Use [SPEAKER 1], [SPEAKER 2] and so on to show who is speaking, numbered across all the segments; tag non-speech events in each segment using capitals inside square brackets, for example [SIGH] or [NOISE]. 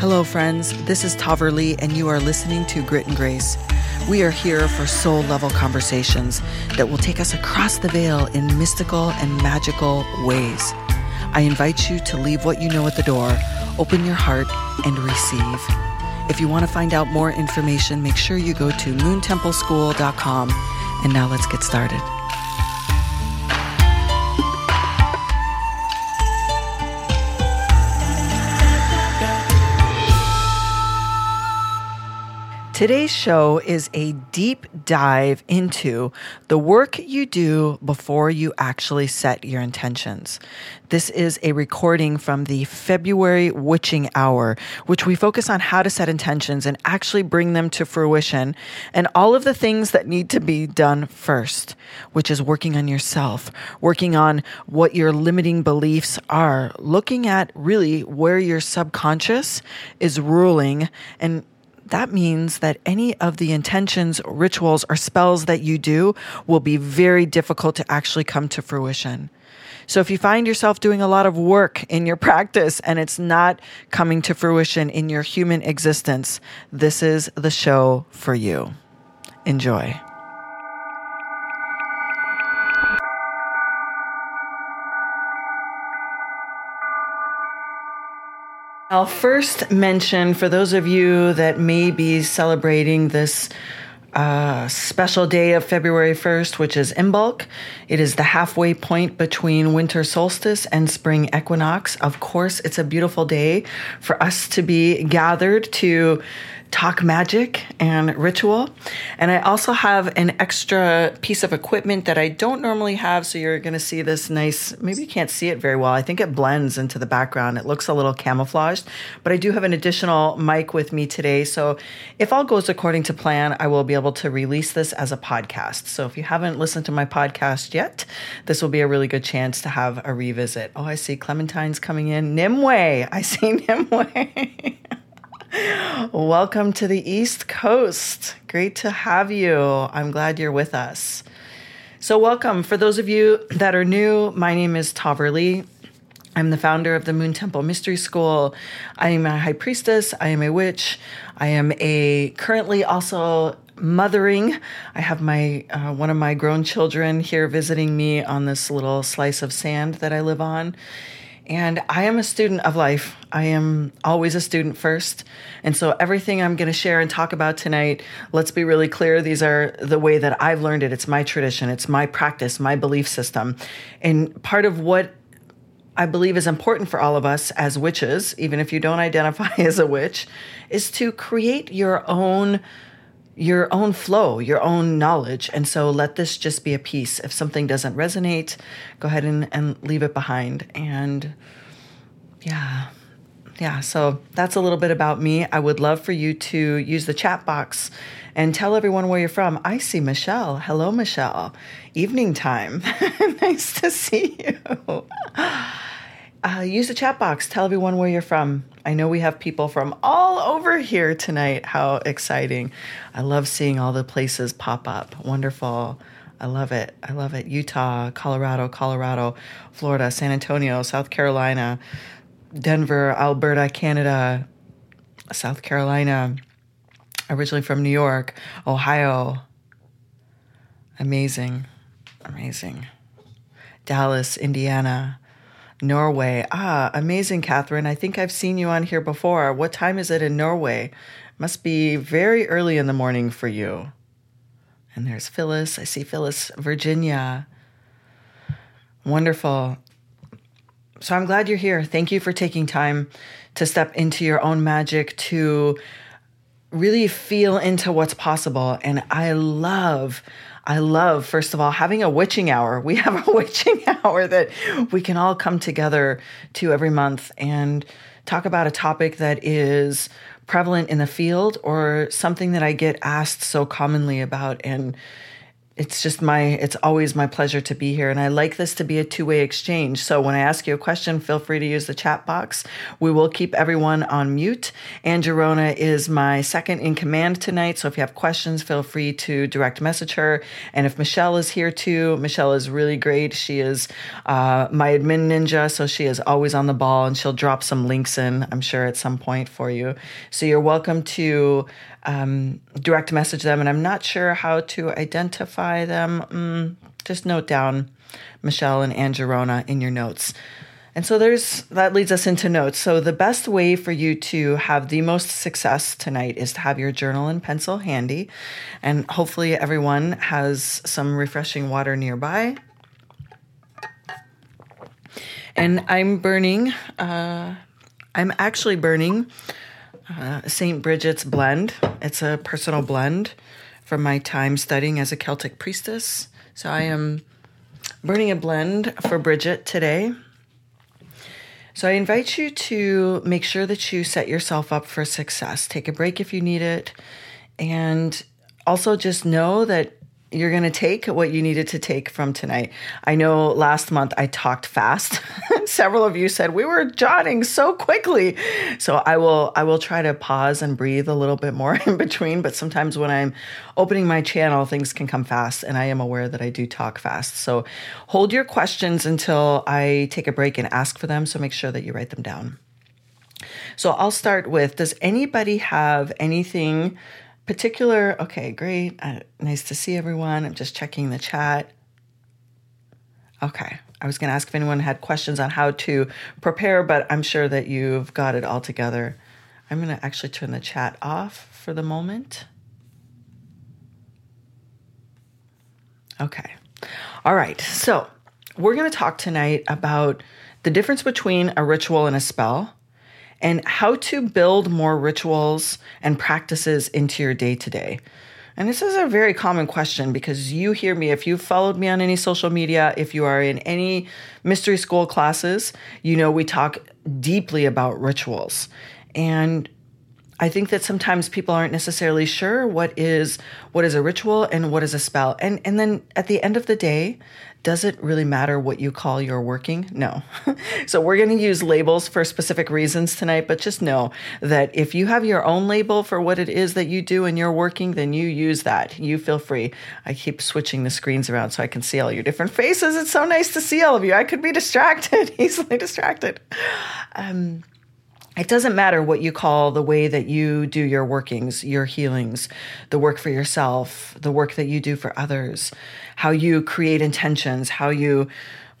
[SPEAKER 1] Hello, friends. This is Tahverlee, and you are listening to Grit and Grace. We are here for soul level conversations that will take us across the veil in mystical and magical ways. I invite you to leave what you know at the door, open your heart, and receive. If you want to find out more information, make sure you go to moontempleschool.com. And now let's get started. Today's show is a deep dive into the work you do before you actually set your intentions. This is a recording from the February Witching Hour, which we focus on how to set intentions and actually bring them to fruition and all of the things that need to be done first, which is working on yourself, working on what your limiting beliefs are, looking at really where your subconscious is ruling and that means that any of the intentions, rituals, or spells that you do will be very difficult to actually come to fruition. So if you find yourself doing a lot of work in your [LAUGHS] practice and it's not coming to fruition in your human existence, this is the show for you. Enjoy. I'll first mention for those of you that may be celebrating this uh, special day of February 1st, which is Imbolc. It is the halfway point between winter solstice and spring equinox. Of course, it's a beautiful day for us to be gathered to talk magic and ritual. And I also have an extra piece of equipment that I don't normally have. So you're going to see this nice, maybe you can't see it very well. I think it blends into the background. It looks a little camouflaged, but I do have an additional mic with me today. So if all goes according to plan, I will be able to release this as a podcast. So if you haven't listened to my podcast yet, this will be a really good chance to have a revisit. Oh, I see Clementine's coming in. Nimue. I see [LAUGHS] Nimue. Welcome to the East Coast. Great to have you. I'm glad you're with us. So, welcome. For those of you that are new, my name is Tahverlee. I'm the founder of the Moon Temple Mystery School. I am a high priestess. I am a witch. I am a currently also mothering. I have my uh, one of my grown children here visiting me on this little slice of sand that I live on. And I am a student of life. I am always a student first. And so everything I'm going to share and talk about tonight, let's be really clear. These are the way that I've learned it. It's my tradition, it's my practice, my belief system. And part of what I believe is important for all of us as witches, even if you don't [LAUGHS] identify as a witch, is to create your own your own flow, your own knowledge. And so let this just be a piece. If something doesn't resonate, go ahead and, and leave it behind. And yeah, yeah, so that's a little bit about me. I would love for you to use the chat box and tell everyone where you're from. I see Michelle. Hello, Michelle. Evening time. [LAUGHS] nice to see you. [LAUGHS] Uh, use the chat box. Tell everyone where you're from. I know we have people from all over here tonight. How exciting! I love seeing all the places pop up. Wonderful. I love it. I love it. Utah, Colorado, Colorado, Florida, San Antonio, South Carolina, Denver, Alberta, Canada, South Carolina, originally from New York, Ohio. Amazing. Amazing. Dallas, Indiana. Norway. Ah, amazing, Catherine. I think I've seen you on here before. What time is it in Norway? Must be very early in the morning for you. And there's Phyllis. I see Phyllis, Virginia. Wonderful. So I'm glad you're here. Thank you for taking time to step into your own magic, to really feel into what's possible. And I love I love, first of all, having a witching hour. We have a [LAUGHS] witching hour that we can all come together to every month and talk about a topic that is prevalent in the field or something that I get asked so commonly about. And it's just my it's always my pleasure to be here and i like this to be a two-way exchange. So when i ask you a question feel free to use the chat box. We will keep everyone on mute and Jerona is my second in command tonight so if you have questions feel free to direct message her. And if michelle is here too michelle is really great. She is uh, my admin ninja so she is always on the ball and she'll drop some links in i'm sure at some point for you. So you're welcome to um, direct message them, and I'm not sure how to identify them. Mm, just note down Michelle and Angerona in your notes. And so there's that leads us into notes. So the best way for you to have the most success tonight is to have your journal and pencil handy. And hopefully everyone has some refreshing water nearby. And I'm burning uh, I'm actually burning uh, St. Bridget's blend. It's a personal blend from my time studying as a Celtic priestess. So I am burning a blend for Bridget today. So I invite you to make sure that you set yourself up for success. Take a break if you need it. And also just know that you're going to take what you needed to take from tonight. I know last month I talked fast. [LAUGHS] Several of you said we were jotting so quickly. So I will I will try to pause and breathe a little bit more [LAUGHS] in between, but sometimes when I'm opening my channel things can come fast and I am aware that I do talk fast. So hold your questions until I take a break and ask for them, so make sure that you write them down. So I'll start with does anybody have anything particular, okay, great. Uh, nice to see everyone. I'm just checking the chat. Okay. I was going to ask if anyone had questions on how to prepare, but I'm sure that you've got it all together. I'm going to actually turn the chat off for the moment. Okay. All right. So, we're going to talk tonight about the difference between a ritual and a spell and how to build more rituals and practices into your day to day. And this is a very common question because you hear me, if you've followed me on any social media, if you are in any mystery school classes, you know we talk deeply about rituals. And I think that sometimes people aren't necessarily sure what is what is a ritual and what is a spell. And and then at the end of the day, does it really matter what you call your working? No. [LAUGHS] so we're going to use labels for specific reasons tonight, but just know that if you have your own label for what it is that you do and you're working, then you use that. You feel free. I keep switching the screens around so I can see all your different faces. It's so nice to see all of you. I could be distracted, [LAUGHS] easily distracted. Um, it doesn't matter what you call the way that you do your workings, your healings, the work for yourself, the work that you do for others, how you create intentions, how you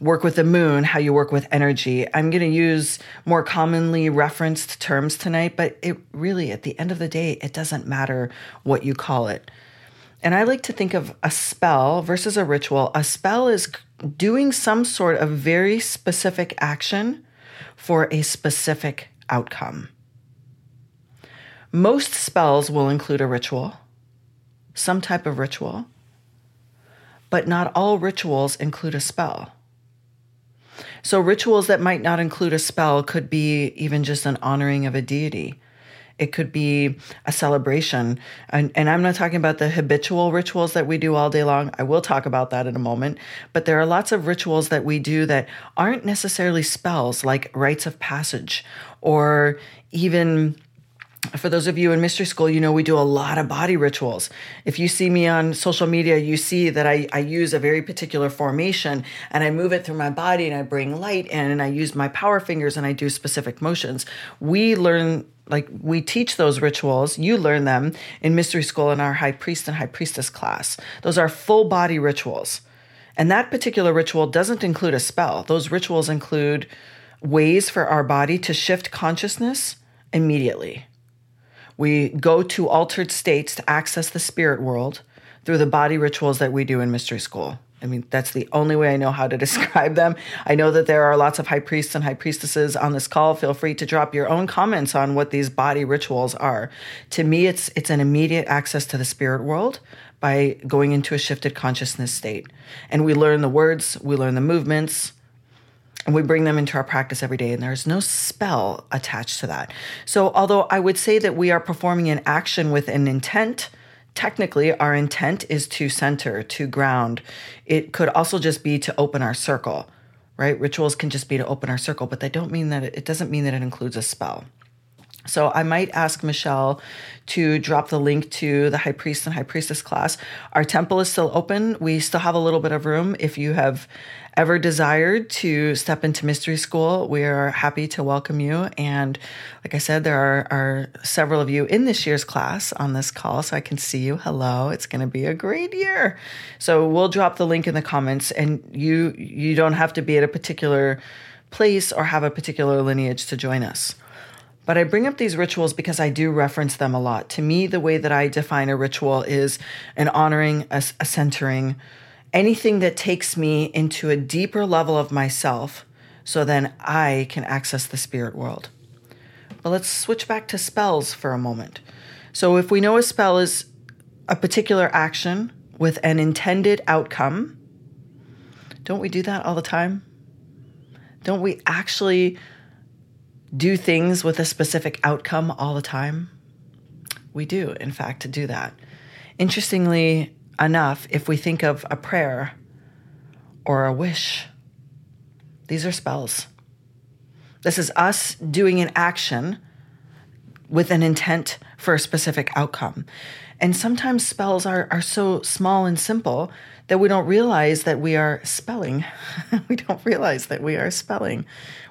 [SPEAKER 1] work with the moon, how you work with energy. I'm going to use more commonly referenced terms tonight, but it really, at the end of the day, it doesn't matter what you call it. And I like to think of a spell versus a ritual. A spell is doing some sort of very specific action for a specific outcome. Most spells will include a ritual, some type of ritual, but not all rituals include a spell. So, rituals that might not include a spell could be even just an honoring of a deity it could be a celebration. And, and I'm not talking about the habitual rituals that we do all day long. I will talk about that in a moment. But there are lots of rituals that we do that aren't necessarily spells, like rites of passage or even for those of you in mystery school, you know we do a lot of body rituals. If you see me on social media, you see that I, I use a very particular formation and I move it through my body and I bring light in and I use my power fingers and I do specific motions. We learn like we teach those rituals. You learn them in mystery school in our high priest and high priestess class. Those are full body rituals. And that particular ritual doesn't include a spell. Those rituals include ways for our body to shift consciousness immediately we go to altered states to access the spirit world through the body rituals that we do in mystery school I mean, that's the only way I know how to [LAUGHS] describe them. I know that there are lots of high priests and high priestesses on this call. Feel free to drop your own comments on what these body rituals are. To me, it's it's an immediate access to the spirit world by going into a shifted consciousness state. And we learn the words, we learn the movements, and we bring them into our practice every day and there's no spell attached to that. So, although I would say that we are performing an action with an intent technically our intent is to center, to ground. It could also just be to open our circle, right? Rituals can just be to open our circle, but they don't mean that it, it doesn't mean that it includes a spell. So I might ask Michelle to drop the link to the High Priest and High Priestess class. Our temple is still open. We still have a little bit of room. If you have ever desired to step into Mystery School, we are happy to welcome you. And like I said, there are, are several of you in this year's class on this call, so I can see you. Hello, it's going to be a great year. So we'll drop the link in the comments, and you you don't have to be at a particular place or have a particular lineage to join us. But I bring up these rituals because I do reference them a lot. To me, the way that I define a ritual is an honoring, a, a centering, anything that takes me into a deeper level of myself so then I can access the spirit world. But let's switch back to spells for a moment. So, if we know a spell is a particular action with an intended outcome, don't we do that all the time? Don't we actually do things with a specific outcome all the time? We do, in fact, to do that. Interestingly enough, if we think of a prayer or a wish, these are spells. This is us doing an action with an intent for a specific outcome. And sometimes spells are, are so small and simple that we don't realize that we are spelling. [LAUGHS] we don't realize that we are spelling.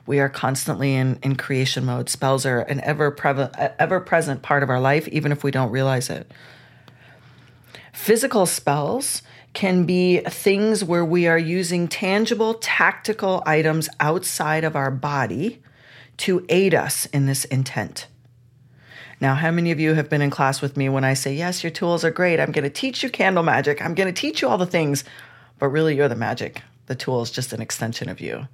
[SPEAKER 1] We are constantly in, in creation mode. Spells are an ever, ever present part of our life, even if we don't realize it. Physical spells can be things where we are using tangible, tactical items outside of our body to aid us in this intent. Now, how many of you have been in class with me when I say, Yes, your tools are great. I'm going to teach you candle magic. I'm going to teach you all the things, but really, you're the magic. The tool is just an extension of you.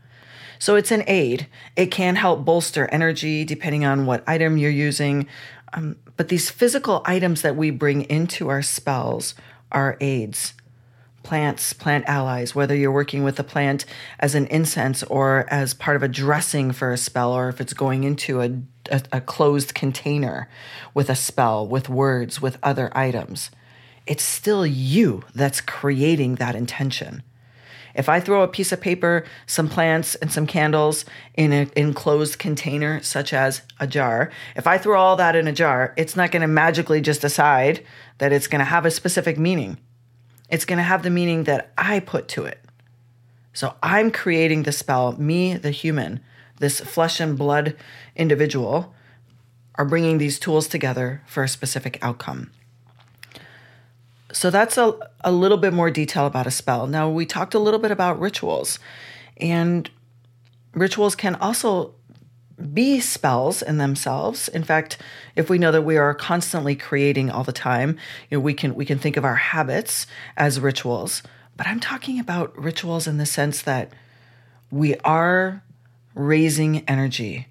[SPEAKER 1] So it's an aid. It can help bolster energy depending on what item you're using. Um, but these physical items that we bring into our spells are aids. Plants, plant allies, whether you're working with a plant as an incense or as part of a dressing for a spell, or if it's going into a, a, a closed container with a spell, with words, with other items. It's still you that's creating that intention. If I throw a piece of paper, some plants, and some candles in an enclosed container, such as a jar, if I throw all that in a jar, it's not going to magically just decide that it's going to have a specific meaning. It's going to have the meaning that I put to it. So I'm creating the spell, me, the human, this flesh and blood individual, are bringing these tools together for a specific outcome. So that's a, a little bit more detail about a spell. Now, we talked a little bit about rituals, and rituals can also be spells in themselves. In fact, if we know that we are constantly creating all the time, you know, we can we can think of our habits as rituals. But I'm talking about rituals in the sense that we are raising energy.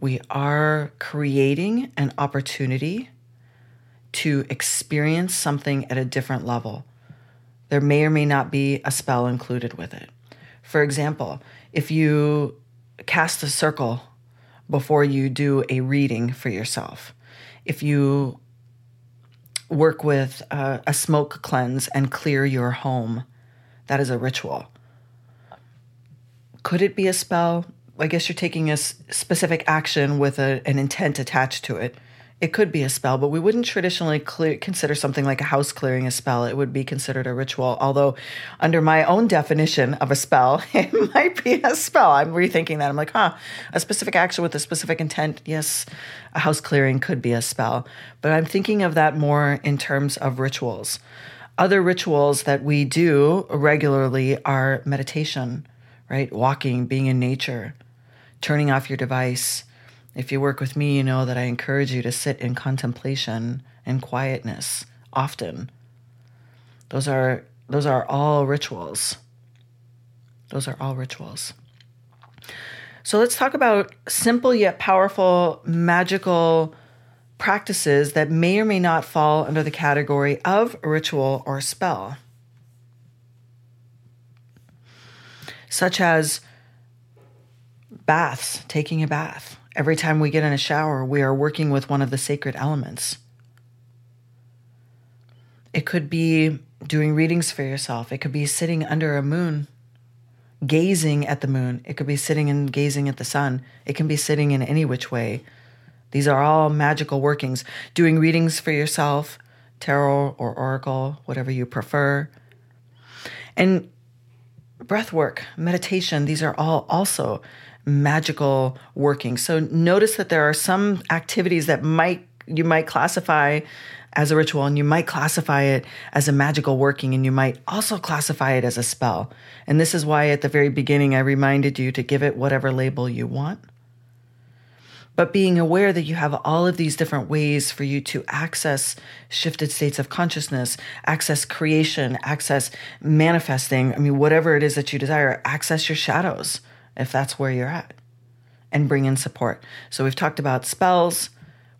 [SPEAKER 1] We are creating an opportunity to experience something at a different level. There may or may not be a spell included with it. For example, if you cast a circle before you do a reading for yourself, if you work with a, a smoke cleanse and clear your home, that is a ritual. Could it be a spell? I guess you're taking a specific action with a, an intent attached to it it could be a spell, but we wouldn't traditionally clear, consider something like a house clearing a spell. It would be considered a ritual. Although, under my own definition of a spell, [LAUGHS] it might be a spell. I'm rethinking that. I'm like, huh, a specific action with a specific intent. Yes, a house clearing could be a spell. But I'm thinking of that more in terms of rituals. Other rituals that we do regularly are meditation, right? Walking, being in nature, turning off your device if you work with me, you know that I encourage you to sit in contemplation and quietness often. Those are those are all rituals. Those are all rituals. So let's talk about simple yet powerful magical practices that may or may not fall under the category of ritual or spell. Such as baths, taking a bath Every time we get in a shower, we are working with one of the sacred elements. It could be doing readings for yourself. It could be sitting under a moon, gazing at the moon. It could be sitting and gazing at the sun. It can be sitting in any which way. These are all magical workings. Doing readings for yourself, tarot or oracle, whatever you prefer. And breath work, meditation, these are all also magical working. So notice that there are some activities that might you might classify as a ritual and you might classify it as a magical working and you might also classify it as a spell. And this is why at the very beginning I reminded you to give it whatever label you want. But being aware that you have all of these different ways for you to access shifted states of consciousness, access creation, access manifesting. I mean, whatever it is that you desire, access your shadows if that's where you're at and bring in support. So we've talked about spells,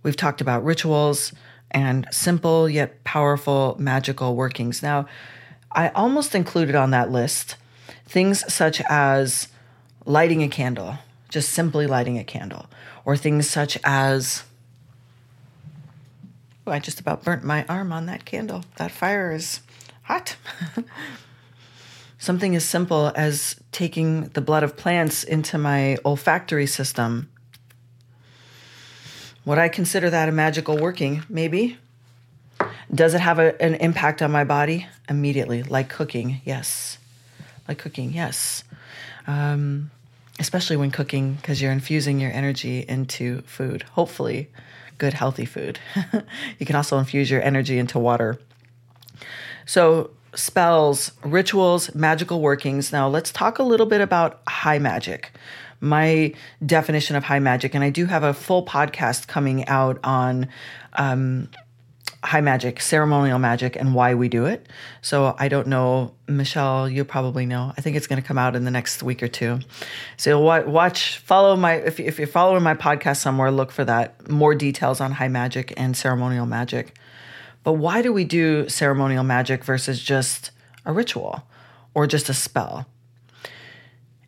[SPEAKER 1] we've talked about rituals, and simple yet powerful magical workings. Now, I almost included on that list things such as lighting a candle, just simply lighting a candle, or things such as oh, I just about burnt my arm on that candle. That fire is hot. [LAUGHS] Something as simple as taking the blood of plants into my olfactory system would I consider that a magical working? Maybe. Does it have a, an impact on my body? Immediately, like cooking, yes. Like cooking, yes. Um, especially when cooking, because you're infusing your energy into food. Hopefully, good, healthy food. [LAUGHS] you can also infuse your energy into water. So, spells, rituals, magical workings. Now, let's talk a little bit about high magic my definition of high magic. And I do have a full podcast coming out on um, high magic, ceremonial magic, and why we do it. So I don't know, Michelle, you probably know. I think it's going to come out in the next week or two. So watch, follow my, if, if you're following my podcast somewhere, look for that. More details on high magic and ceremonial magic. But why do we do ceremonial magic versus just a ritual or just a spell?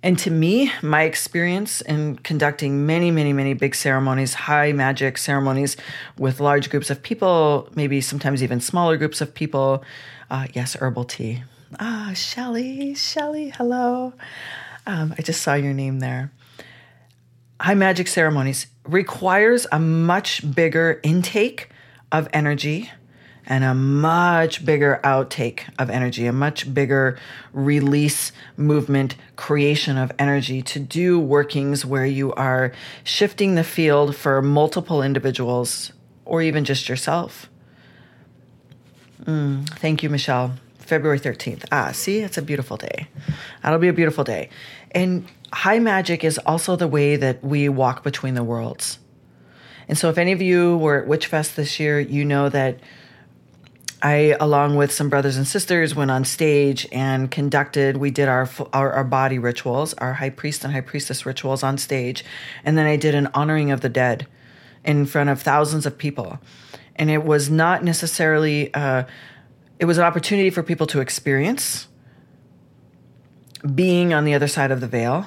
[SPEAKER 1] And to me, my experience in conducting many, many, many big ceremonies, high magic ceremonies with large groups of people, maybe sometimes even smaller groups of people. Uh, yes, herbal tea. Ah, Shelly, Shelly, hello. Um, I just saw your name there. High magic ceremonies requires a much bigger intake of energy and a much bigger outtake of energy, a much bigger release, movement, creation of energy to do workings where you are shifting the field for multiple individuals or even just yourself. Mm, thank you, Michelle. February 13th. Ah, see, it's a beautiful day. That'll be a beautiful day. And high magic is also the way that we walk between the worlds. And so, if any of you were at Witchfest this year, you know that I, along with some brothers and sisters, went on stage and conducted. We did our, our, our body rituals, our high priest and high priestess rituals on stage, and then I did an honoring of the dead in front of thousands of people, and it was not necessarily. Uh, it was an opportunity for people to experience being on the other side of the veil,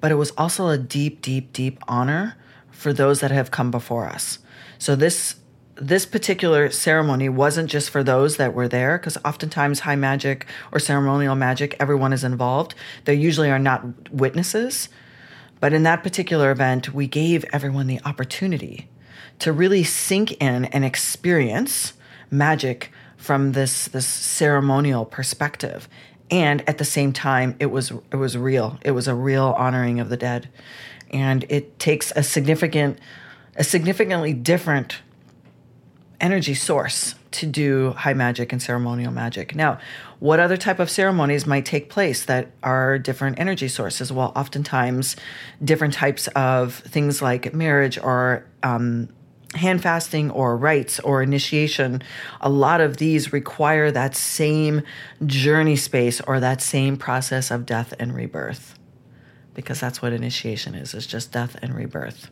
[SPEAKER 1] but it was also a deep, deep, deep honor for those that have come before us. So this this particular ceremony wasn't just for those that were there, because oftentimes high magic or ceremonial magic, everyone is involved. They usually are not witnesses. But in that particular event, we gave everyone the opportunity to really sink in and experience magic from this, this ceremonial perspective. And at the same time, it was it was real. It was a real honoring of the dead. And it takes a significant a significantly different energy source to do high magic and ceremonial magic. Now, what other type of ceremonies might take place that are different energy sources? Well, oftentimes, different types of things like marriage or um, hand fasting or rites or initiation, a lot of these require that same journey space or that same process of death and rebirth. Because that's what initiation is, is just death and rebirth.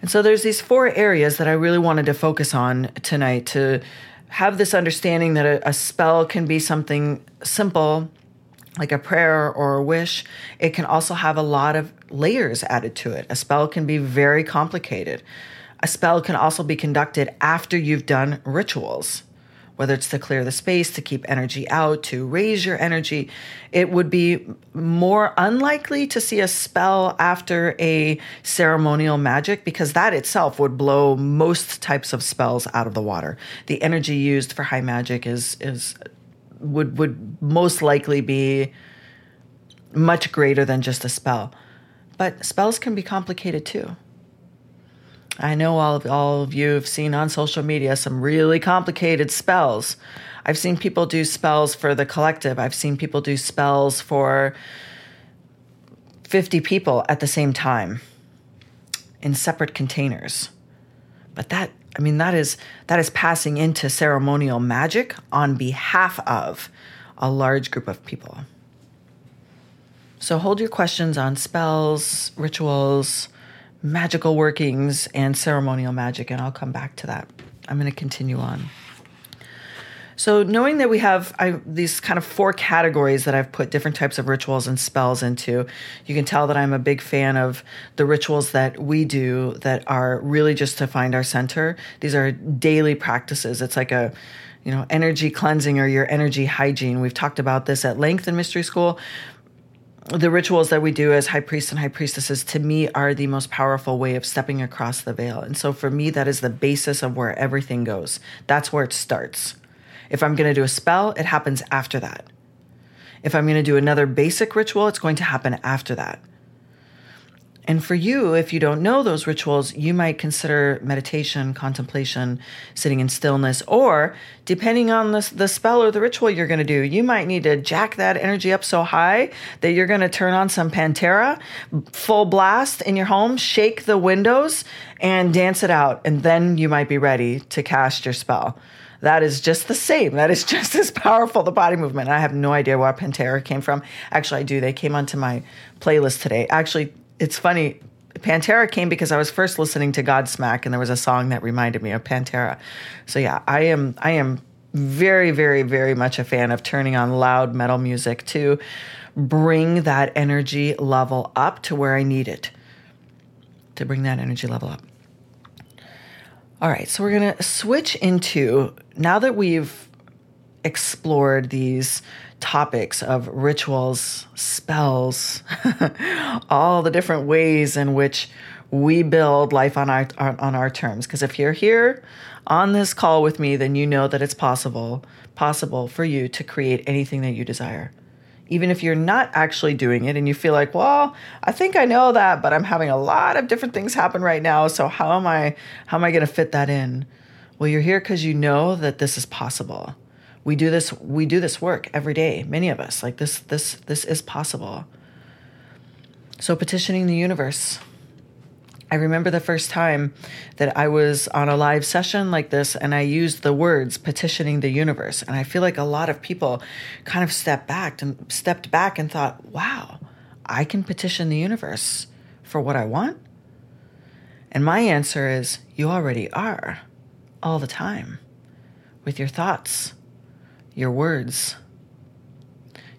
[SPEAKER 1] And so there's these four areas that I really wanted to focus on tonight to have this understanding that a, a spell can be something simple like a prayer or a wish, it can also have a lot of layers added to it. A spell can be very complicated. A spell can also be conducted after you've done rituals, whether it's to clear the space, to keep energy out, to raise your energy, it would be more unlikely to see a spell after a ceremonial magic because that itself would blow most types of spells out of the water. The energy used for high magic is is would would most likely be much greater than just a spell. But spells can be complicated too. I know all of, all of you have seen on social media some really complicated spells. I've seen people do spells for the collective. I've seen people do spells for 50 people at the same time in separate containers. But that I mean that is that is passing into ceremonial magic on behalf of a large group of people. So hold your questions on spells, rituals, magical workings, and ceremonial magic, and I'll come back to that. I'm going to continue on. So, knowing that we have I, these kind of four categories that I've put different types of rituals and spells into, you can tell that I'm a big fan of the rituals that we do that are really just to find our center. These are daily practices. It's like a you know, energy cleansing or your energy hygiene. We've talked about this at length in Mystery School, the rituals that we do as high priests and high priestesses to me are the most powerful way of stepping across the veil. And so for me, that is the basis of where everything goes. That's where it starts. If I'm going to do a spell, it happens after that. If I'm going to do another basic ritual, it's going to happen after that. And for you, if you don't know those rituals, you might consider meditation, contemplation, sitting in stillness, or depending on the, the spell or the ritual you're going to do, you might need to jack that energy up so high that you're going to turn on some Pantera, full blast in your home, shake the windows, and dance it out. And then you might be ready to cast your spell that is just the same. That is [LAUGHS] just as powerful, the body movement. I have no idea where Pantera came from. Actually, I do. They came onto my playlist today. Actually, it's funny. Pantera came because I was first listening to Godsmack, and there was a song that reminded me of Pantera. So yeah, I am I am very very very much a fan of turning on loud metal music to bring that energy level up to where I need it. To bring that energy level up. All right, so we're going to switch into now that we've explored these topics of rituals, spells, [LAUGHS] all the different ways in which we build life on our on our terms. Because if you're here on this call with me then you know that it's possible possible for you to create anything that you desire. Even if you're not actually doing it and you feel like well i think i know that but i'm having a lot of different things happen right now so how am i how am i going to fit that in? Well you're here because you know that this is possible we do this we do this work every day many of us like this this this is possible so petitioning the universe I remember the first time that I was on a live session like this and I used the words petitioning the universe. And I feel like a lot of people kind of stepped back and stepped back and thought, wow, I can petition the universe for what I want. And my answer is, you already are all the time with your thoughts, your words,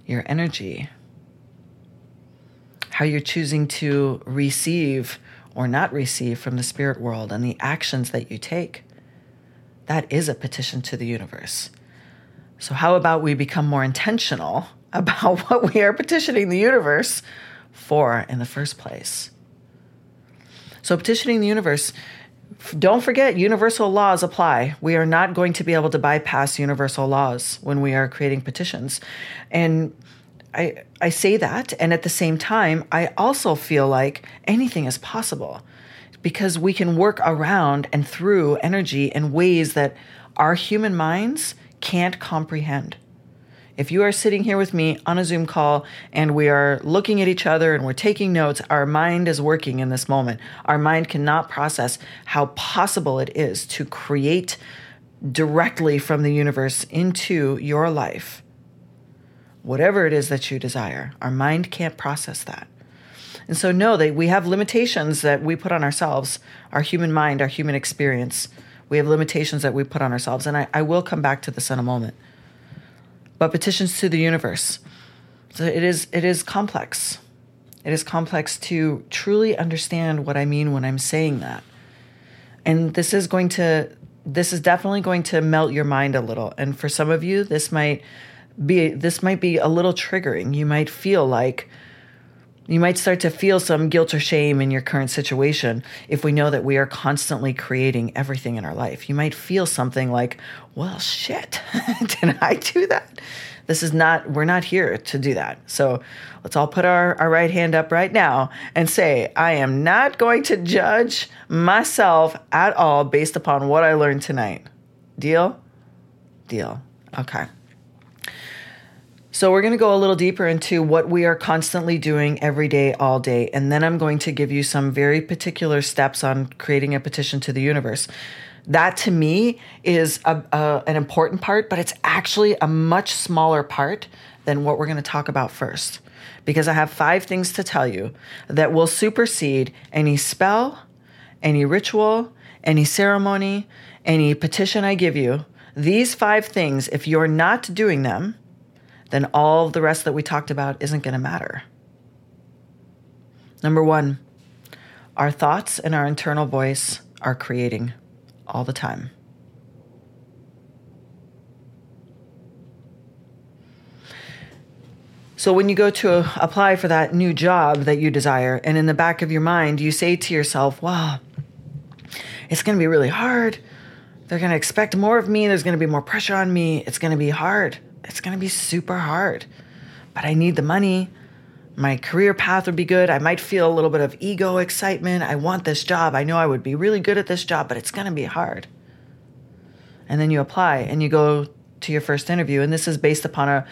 [SPEAKER 1] your energy, how you're choosing to receive or not receive from the spirit world and the actions that you take. That is a petition to the universe. So, how about we become more intentional [LAUGHS] about what we are petitioning the universe for in the first place? So, petitioning the universe don't forget, universal laws apply. We are not going to be able to bypass universal laws when we are creating petitions. And I, I say that. And at the same time, I also feel like anything is possible because we can work around and through energy in ways that our human minds can't comprehend. If you are sitting here with me on a Zoom call and we are looking at each other and we're taking notes, our mind is working in this moment. Our mind cannot process how possible it is to create directly from the universe into your life whatever it is that you desire. Our mind can't process that. And so know that we have limitations that we put on ourselves, our human mind, our human experience. We have limitations that we put on ourselves. And I, I will come back to this in a moment but petitions to the universe. So it is it is complex. It is complex to truly understand what I mean when I'm saying that. And this is going to this is definitely going to melt your mind a little. And for some of you, this might be this might be a little triggering. You might feel like you might start to feel some guilt or shame in your current situation if we know that we are constantly creating everything in our life. You might feel something like, well, shit, [LAUGHS] did I do that? This is not, we're not here to do that. So let's all put our, our right hand up right now and say, I am not going to judge myself at all based upon what I learned tonight. Deal? Deal. Okay. So, we're going to go a little deeper into what we are constantly doing every day, all day. And then I'm going to give you some very particular steps on creating a petition to the universe that to me is a, a, an important part, but it's actually a much smaller part than what we're going to talk about first. Because I have five things to tell you that will supersede any spell, any ritual, any ceremony, any petition I give you. These five things, if you're not doing them, then all the rest that we talked about isn't going to matter. Number one, our thoughts and our internal voice are creating all the time. So, when you go to apply for that new job that you desire, and in the back of your mind, you say to yourself, wow, it's going to be really hard. They're going to expect more of me. There's going to be more pressure on me. It's going to be hard. It's going to be super hard. But I need the money my career path would be good. I might feel a little bit of ego excitement. I want this job. I know I would be really good at this job, but it's going to be hard. And then you apply and you go to your first interview. And this is based upon a,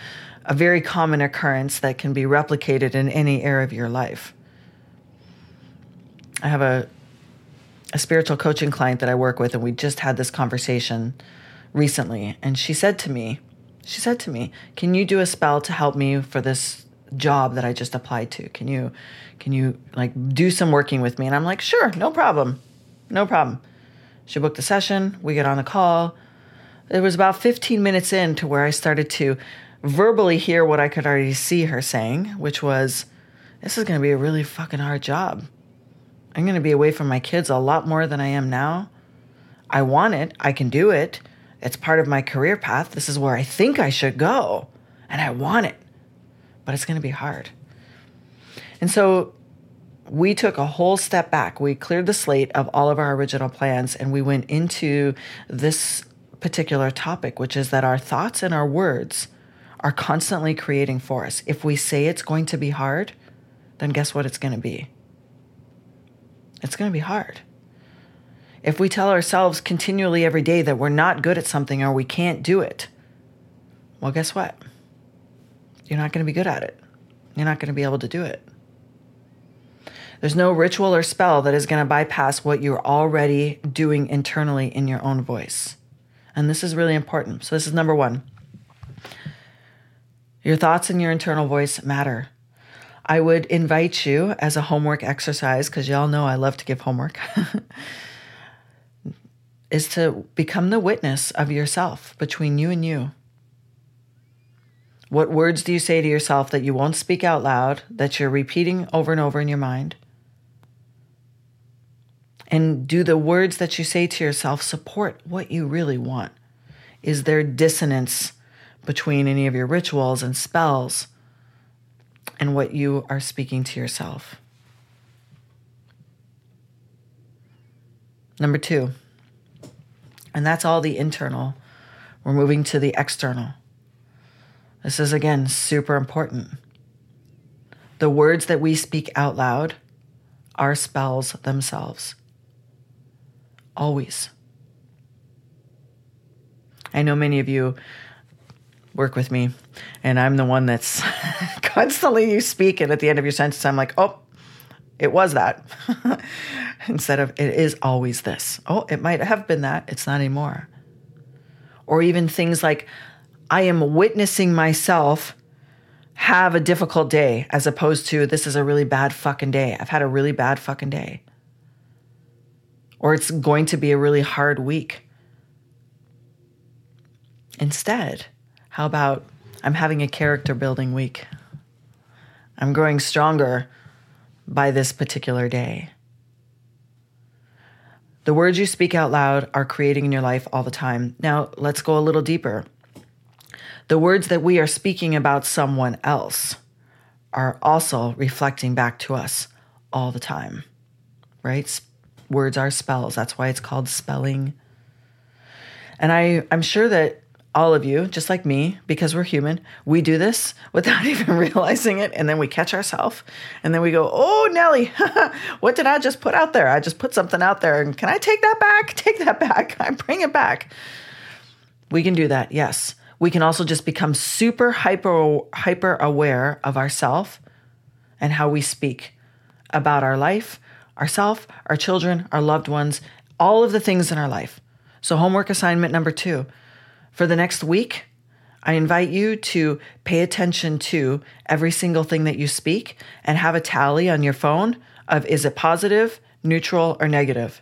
[SPEAKER 1] a very common occurrence that can be replicated in any area of your life. I have a, a spiritual coaching client that I work with, and we just had this conversation recently. And she said to me, she said to me, Can you do a spell to help me for this job that I just applied to. Can you can you like do some working with me?" And I'm like, "Sure, no problem. No problem." She booked a session, we get on the call. It was about 15 minutes in to where I started to verbally hear what I could already see her saying, which was, "This is going to be a really fucking hard job. I'm going to be away from my kids a lot more than I am now. I want it. I can do it. It's part of my career path. This is where I think I should go, and I want it but it's going to be hard. And so we took a whole step back. We cleared the slate of all of our original plans and we went into this particular topic, which is that our thoughts and our words are constantly creating for us. If we say it's going to be hard, then guess what it's going to be? It's going to be hard. If we tell ourselves continually every day that we're not good at something or we can't do it, well, guess what? you're not going to be good at it. You're not going to be able to do it. There's no ritual or spell that is going to bypass what you're already doing internally in your own voice. And this is really important. So, this is number one. Your thoughts and your internal voice matter. I would invite you as a homework exercise, because y'all know I love to give homework, [LAUGHS] is to become the witness of yourself between you and you. What words do you say to yourself that you won't speak out loud, that you're repeating over and over in your mind? And do the words that you say to yourself support what you really want? Is there dissonance between any of your rituals and spells and what you are speaking to yourself? Number two, and that's all the internal. We're moving to the external. This is again super important. The words that we speak out loud are spells themselves. Always. I know many of you work with me, and I'm the one that's [LAUGHS] constantly you speak, and at the end of your sentence, I'm like, oh, it was that. [LAUGHS] Instead of it is always this. Oh, it might have been that. It's not anymore. Or even things like, I am witnessing myself have a difficult day as opposed to this is a really bad fucking day. I've had a really bad fucking day. Or it's going to be a really hard week. Instead, how about I'm having a character building week? I'm growing stronger by this particular day. The words you speak out loud are creating in your life all the time. Now, let's go a little deeper. The words that we are speaking about someone else are also reflecting back to us all the time, right? Words are spells. That's why it's called spelling. And I, I'm sure that all of you, just like me, because we're human, we do this [LAUGHS] without [LAUGHS] even realizing it. And then we catch ourselves. And then we go, oh, Nellie, [LAUGHS] what did I just put out there? I just put something out there. And can I take that back? Take that back. I bring it back. We can do that, yes. We can also just become super hyper hyper aware of ourself and how we speak about our life, ourself, our children, our loved ones, all of the things in our life. So homework assignment number 2 for the next week, I invite you to pay attention to every single thing that you speak and have a tally on your phone of is it positive, neutral, or negative.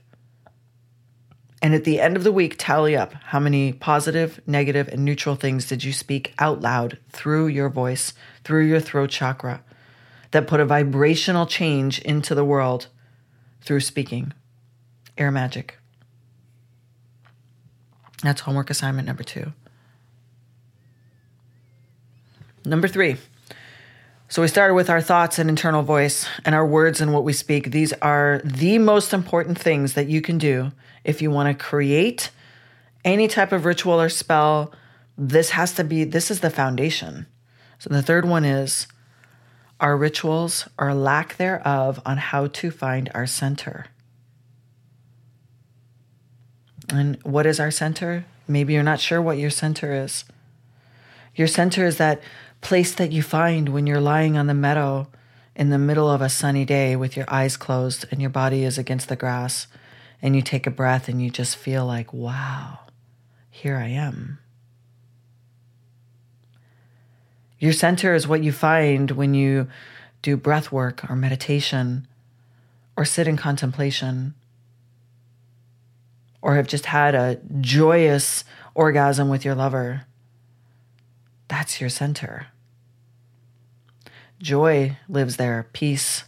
[SPEAKER 1] And at the end of the week, tally up how many positive, negative, and neutral things did you speak out loud through your voice, through your throat chakra, that put a vibrational change into the world through speaking. Air magic. That's homework assignment number two. Number three. So we started with our thoughts and internal voice and our words and what we speak. These are the most important things that you can do if you want to create any type of ritual or spell. This has to be, this is the foundation. So the third one is our rituals or lack thereof on how to find our center. And what is our center? Maybe you're not sure what your center is. Your center is that place that you find when you're lying on the meadow in the middle of a sunny day with your eyes closed and your body is against the grass, and you take a breath and you just feel like, wow, here I am. Your center is what you find when you do breath work or meditation or sit in contemplation or have just had a joyous orgasm with your lover, that's your center. Joy lives there, peace.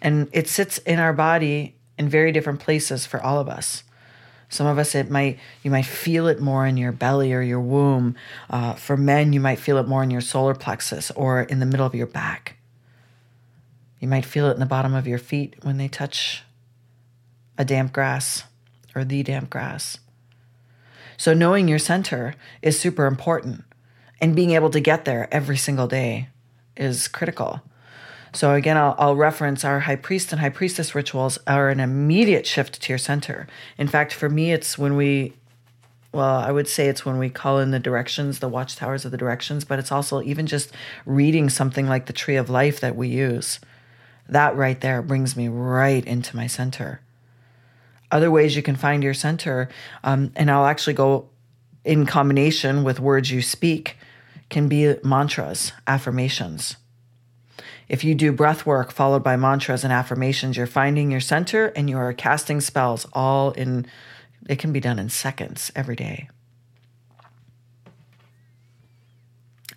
[SPEAKER 1] And it sits in our body in very different places for all of us. Some of us, it might you might feel it more in your belly or your womb. Uh, for men, you might feel it more in your solar plexus or in the middle of your back. You might feel it in the bottom of your feet when they touch a damp grass or the damp grass. So, knowing your center is super important, and being able to get there every single day is critical. So, again, I'll, I'll, reference our high priest and high priestess rituals are an immediate shift to your center. In fact, for me, it's when we, well, I would say it's when we call in the directions, the watchtowers of the directions, but it's also even just reading something like the tree of life that we use. That right there brings me right into my center other ways you can find your center, um, and I'll actually go in combination with words you speak, can be mantras, affirmations. If you do breath work followed by mantras and affirmations, you're finding your center and you are casting spells all in, it can be done in seconds every day.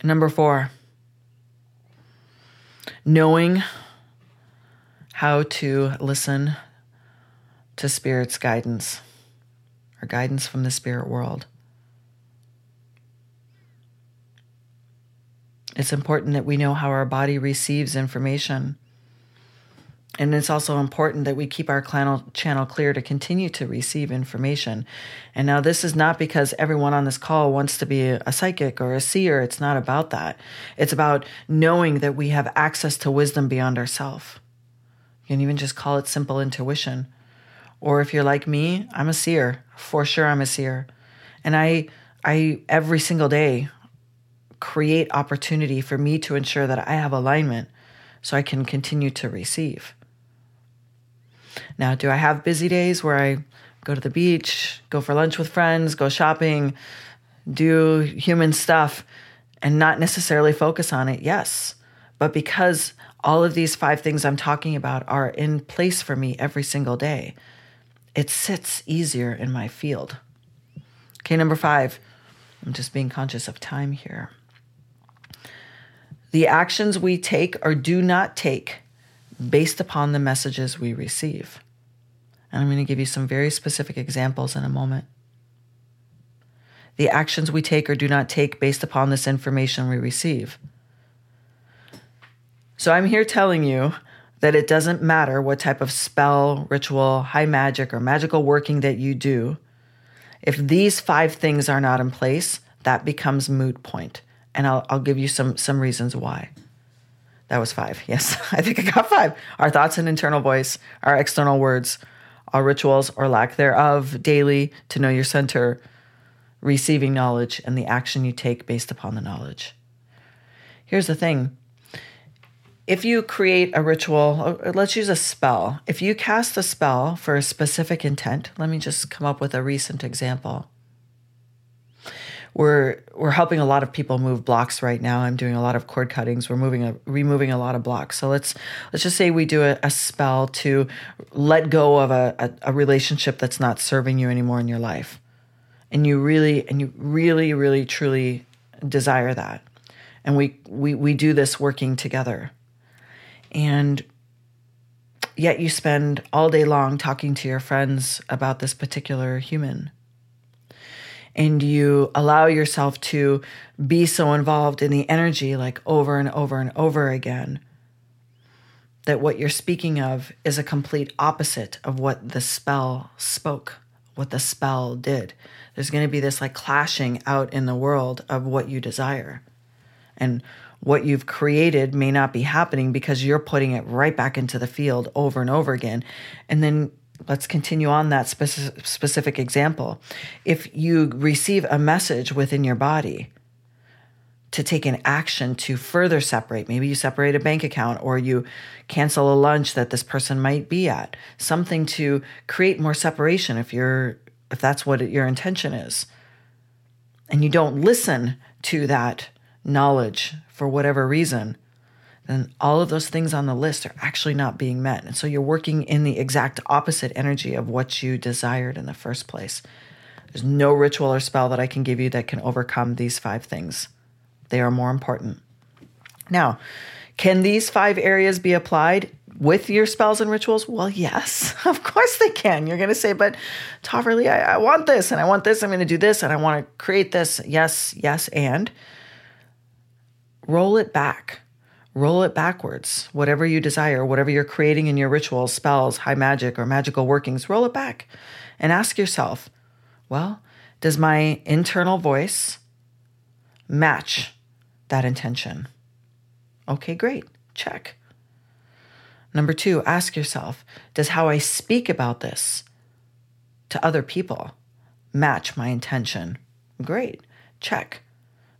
[SPEAKER 1] Number four, knowing how to listen to Spirit's guidance or guidance from the spirit world. It's important that we know how our body receives information. And it's also important that we keep our channel clear to continue to receive information. And now, this is not because everyone on this call wants to be a psychic or a seer. It's not about that. It's about knowing that we have access to wisdom beyond ourselves. You can even just call it simple intuition. Or if you're like me, I'm a seer. For sure I'm a seer. And I I every single day create opportunity for me to ensure that I have alignment so I can continue to receive. Now, do I have busy days where I go to the beach, go for lunch with friends, go shopping, do human stuff, and not necessarily focus on it? Yes. But because all of these five things I'm talking about are in place for me every single day, it sits easier in my field. Okay, number five, I'm just being conscious of time here. The actions we take or do not take based upon the messages we receive. And I'm going to give you some very specific examples in a moment. The actions we take or do not take based upon this information we receive. So I'm here telling you that it doesn't matter what type of spell, ritual, high magic, or magical working that you do. If these five things are not in place, that becomes moot point. And I'll, I'll give you some, some reasons why. That was five. [LAUGHS] Yes, I think I got five. Our thoughts and internal voice, our external words, our rituals or lack thereof daily to know your center, receiving knowledge, and the action you take based upon the knowledge. Here's the thing if you create a ritual, uh, let's use a spell. If you cast a spell for a specific intent, let me just come up with a recent example. We're we're helping a lot of people move blocks right now. I'm doing a lot of cord cuttings. We're moving a removing a lot of blocks. So let's let's just say we do a, a spell to let go of a, a, a relationship that's not serving you anymore in your life, and you really and you really really truly desire that, and we we we do this working together and yet you spend all day long talking to your friends about this particular human. And you allow yourself to be so involved in the energy, like over and over and over again, that what you're speaking of is a complete opposite of what the spell spoke, what the spell did. There's going to be this like clashing out in the world of what you desire. And what you've created may not be happening because you're putting it right back into the field over and over again. And then let's continue on that speci- specific example. If you receive a message within your body, to take an action to further separate. Maybe you separate a bank account or you cancel a lunch that this person might be at. Something to create more separation if you're if that's what your intention is. And you don't listen to that knowledge for whatever reason, then all of those things on the list are actually not being met. And so you're working in the exact opposite energy of what you desired in the first place. There's no ritual or spell that I can give you that can overcome these five things. They are more important. Now, can these five areas be applied with your spells and rituals? Well, yes, [LAUGHS] of course they can. You're going to say, but Tahverlee, I, I want this and I want this. I'm going to do this and I want to create this. Yes, yes, and roll it back. Roll it backwards. Whatever you desire, whatever you're creating in your rituals, spells, high magic, or magical workings, roll it back and ask yourself well, does my internal voice match that intention? Okay, great. Check. Number two, ask yourself Does how I speak about this to other people match my intention? Great. Check.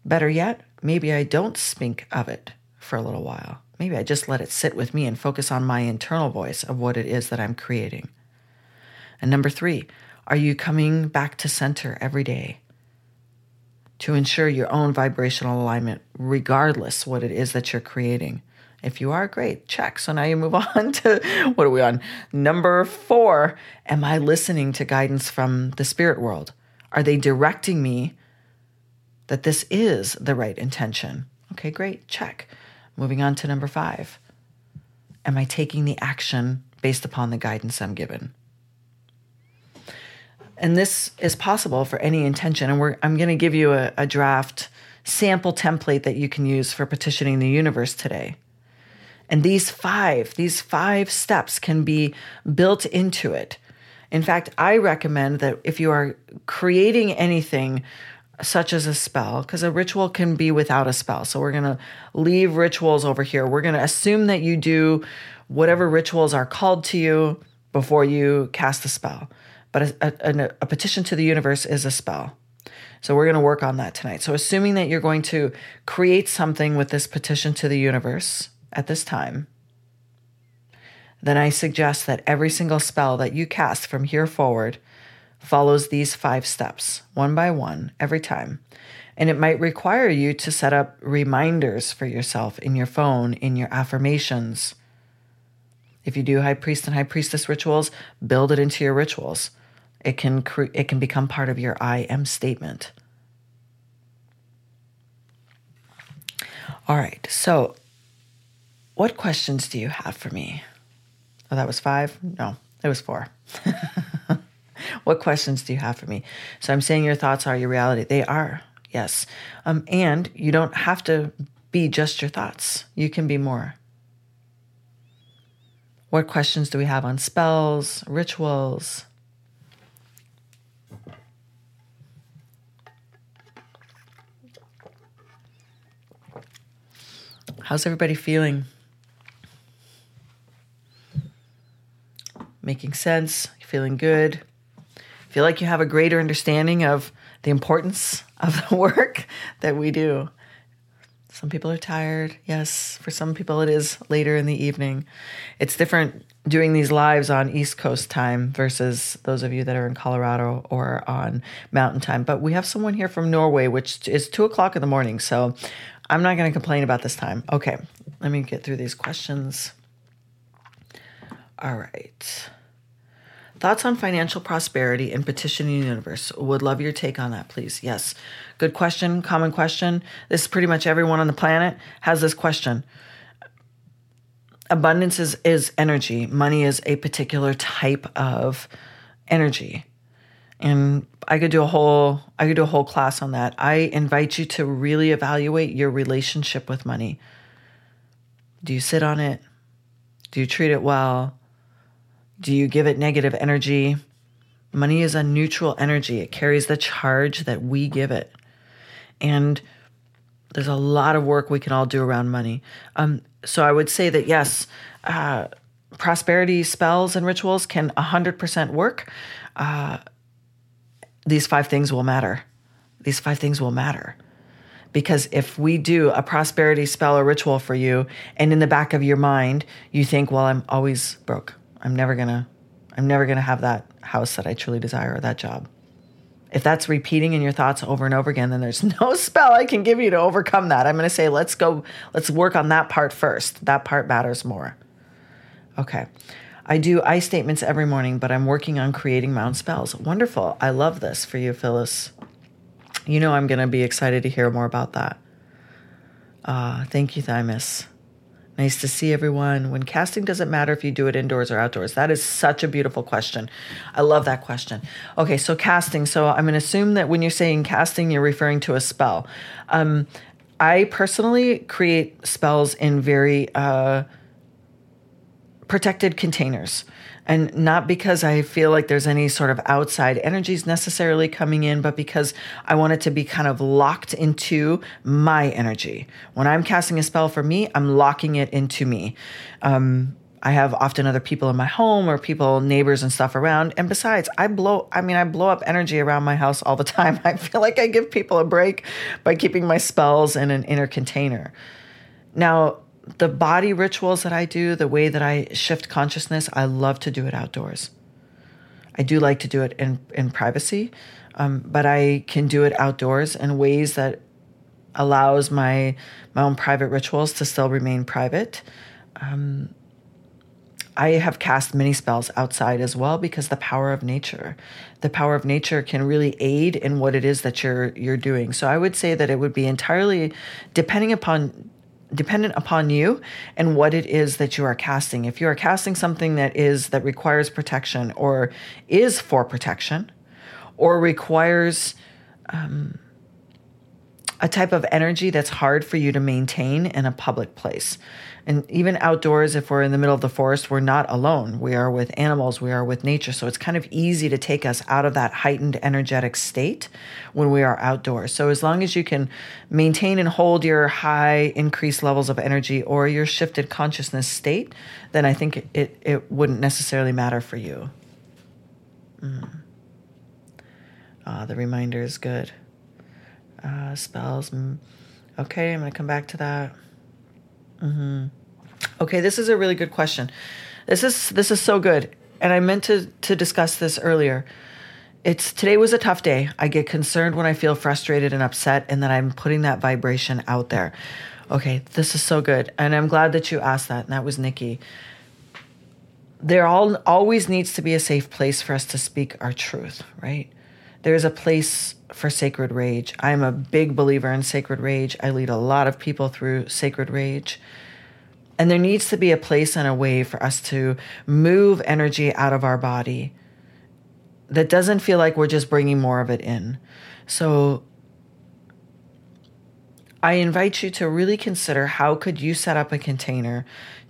[SPEAKER 1] Better yet, maybe I don't speak of it for a little while. Maybe I just let it sit with me and focus on my internal voice of what it is that I'm creating. And number three, are you coming back to center every day to ensure your own vibrational alignment, regardless what it is that you're creating? If you are, great, check. So now you move [LAUGHS] on to what are we on? Number four, am I listening to guidance from the spirit world? Are they directing me that this is the right intention. Okay, great, check. Moving on to number five. Am I taking the action based upon the guidance I'm given? And this is possible for any intention. And I'm going to give you a, a draft sample template that you can use for petitioning the universe today. And these five, these five steps can be built into it. In fact, I recommend that if you are creating anything such as a spell, because a ritual can be without a spell. So we're going to leave rituals over here. We're going to assume that you do whatever rituals are called to you before you cast the spell. But a, a, a petition to the universe is a spell. So we're going to work on that tonight. So assuming that you're going to create something with this petition to the universe at this time, then I suggest that every single spell that you cast from here forward follows these five steps one by one every time. And it might require you to set up reminders for yourself in your phone, in your affirmations. If you do high priest and high priestess rituals, build it into your rituals. It can cre- it can become part of your I am statement. All right. So, what questions do you have for me? Oh, that was 5? No. It was four. [LAUGHS] what questions do you have for me? So I'm saying your thoughts are your reality. They are, yes. Um, and you don't have to be just your thoughts, you can be more. What questions do we have on spells, rituals? How's everybody feeling? Making sense? Feeling good? Feel like you have a greater understanding of the importance of the [LAUGHS] work that we do. Some people are tired. Yes, for some people it is later in the evening. It's different doing these lives on East Coast time versus those of you that are in Colorado or on Mountain time. But we have someone here from Norway, which is two o'clock in the morning. So I'm not going to complain about this time. Okay, let me get through these questions. All right. Thoughts on financial prosperity and petitioning universe. Would love your take on that, please. Yes. Good question, common question. This is pretty much everyone on the planet has this question. Abundance is, is energy. Money is a particular type of energy. And I could do a whole I could do a whole class on that. I invite you to really evaluate your relationship with money. Do you sit on it? Do you treat it well? Do you give it negative energy? Money is a neutral energy. It carries the charge that we give it. And there's a lot of work we can all do around money. Um, so I would say that yes, uh, prosperity spells and rituals can 100% work. Uh, these five things will matter. These five things will matter. Because if we do a prosperity spell or ritual for you, and in the back of your mind, you think, well, I'm always broke. I'm never gonna, I'm never gonna have that house that I truly desire or that job. If that's repeating in your thoughts over and over again, then there's [LAUGHS] no spell I can give you to overcome that. I'm gonna say, let's go, let's work on that part first. That part matters more. Okay. I do I statements every morning, but I'm working on creating my own spells. Wonderful. I love this for you, Phyllis. You know I'm going to be excited to hear more about that. Uh, thank you, Thymus. Nice to see everyone. When casting, does it matter if you do it indoors or outdoors? That is such a beautiful question. I love that question. Okay, so casting. So I'm going to assume that when you're saying casting, you're referring to a spell. Um, I personally create spells in very uh, protected containers. And not because I feel like there's any sort of outside energies necessarily coming in, but because I want it to be kind of locked into my energy. When I'm casting a spell for me, I'm locking it into me. Um, I have often other people in my home or people, neighbors and stuff around. And besides, I blow, I mean, I blow up energy around my house all the [LAUGHS] time. I feel like I give people a break by keeping my spells in an inner container. Now, the body rituals that I do, the way that I shift consciousness, I love to do it outdoors. I do like to do it in, in privacy, um, but I can do it outdoors in ways that allows my my own private rituals to still remain private. Um, I have cast many spells outside as well because the power of nature, the power of nature can really aid in what it is that you're you're doing. So I would say that it would be entirely depending upon dependent upon you and what it is that you are casting. If you are casting something that is that requires protection or is for protection or requires um, a type of energy that's hard for you to maintain in a public place. And even outdoors, if we're in the middle of the forest, we're not alone. We are with animals, we are with nature. So it's kind of easy to take us out of that heightened energetic state when we are outdoors. So as long as you can maintain and hold your high increased levels of energy or your shifted consciousness state, then I think it, it wouldn't necessarily matter for you. Mm. Uh, the reminder is good. Uh, spells. Mm. Okay, I'm going to come back to that. Mm-hmm. Okay, this is a really good question. This is this is so good, and I meant to to discuss this earlier. It's today was a tough day. I get concerned when I feel frustrated and upset, and that I'm putting that vibration out there. Okay, this is so good, and I'm glad that you asked that. And that was Nikki. There all always needs to be a safe place for us to speak our truth, right? There's a place for sacred rage. I'm a big believer in sacred rage. I lead a lot of people through sacred rage. And there needs to be a place and a way for us to move energy out of our body that doesn't feel like we're just bringing more of it in. So I invite you to really consider how could you set up a container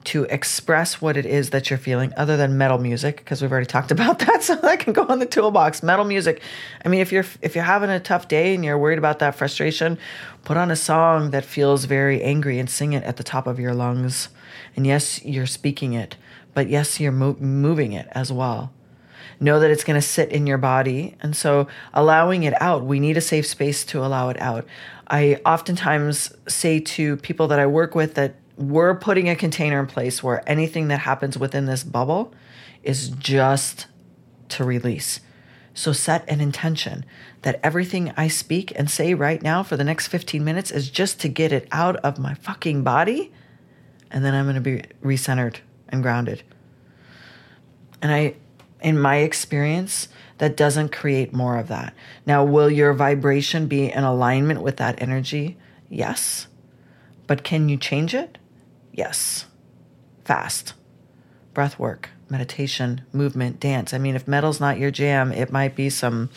[SPEAKER 1] to express what it is that you're feeling other than metal music because we've already talked [LAUGHS] about that so that can go in the toolbox. Metal music. I mean if you're if you're having a tough day and you're worried about that frustration put on a song that feels very angry and sing it at the top of your lungs. And yes you're speaking it but yes you're mo- moving it as well. Know that it's going to sit in your body and so allowing it out we need a safe space to allow it out. I oftentimes say to people that i work with that we're putting a container in place where anything that happens within this bubble is just to release. So set an intention that everything I speak and say right now for the next 15 minutes is just to get it out of my fucking body. And then I'm going to be recentered and grounded. And I, in my experience, that doesn't create more of that. Now, will your vibration be in alignment with that energy? Yes. But can you change it? Yes. Fast. Breath work, meditation, movement, dance. I mean, if metal's not your jam, it might be some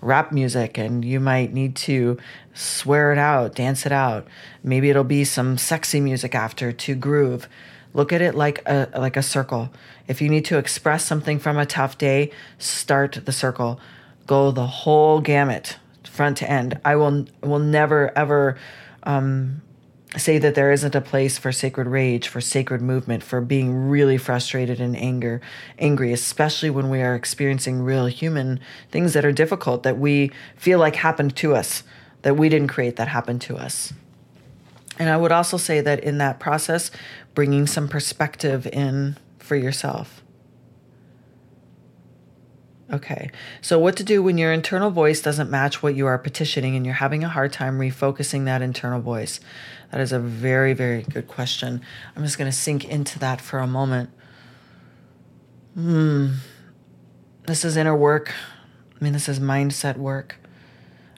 [SPEAKER 1] rap music and you might need to swear it out, dance it out. Maybe it'll be some sexy music after to groove. Look at it like a like a circle. If you need to express something from a tough day, start the circle. Go the whole gamut, front to end. I will will never ever um, say that there isn't a place for sacred rage, for sacred movement, for being really frustrated and anger, angry, especially when we are experiencing real human things that are difficult that we feel like happened to us, that we didn't create, that happened to us. And I would also say that in that process, bringing some perspective in for yourself. Okay. So, what to do when your internal voice doesn't match what you are petitioning and you're having a hard time refocusing that internal voice? That is a very, very good question. I'm just going to sink into that for a moment. Hmm. This is inner work. I mean, this is mindset work.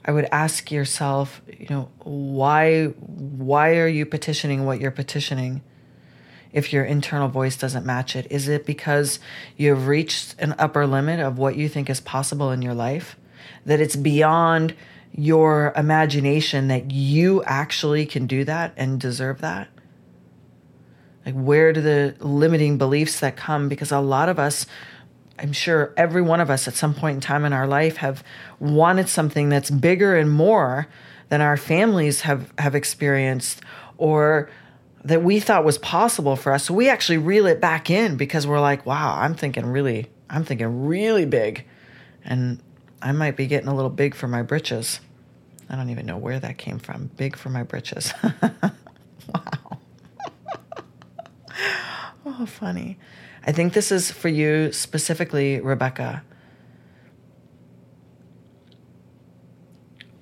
[SPEAKER 1] I would ask yourself, you know, why why are you petitioning what you're petitioning? if your internal voice doesn't match it? Is it because you've reached an upper limit of what you think is possible in your life? That it's beyond your imagination that you actually can do that and deserve that? Like, where do the limiting beliefs that come? Because a lot of us, I'm sure every one of us at some point in time in our life have wanted something that's bigger and more than our families have, have experienced or that we thought was possible for us. So we actually reel it back in because we're like, wow, I'm thinking really, I'm thinking really big. And I might be getting a little big for my britches. I don't even know where that came from. Big for my britches. [LAUGHS] wow. [LAUGHS] oh, funny. I think this is for you specifically, Rebecca.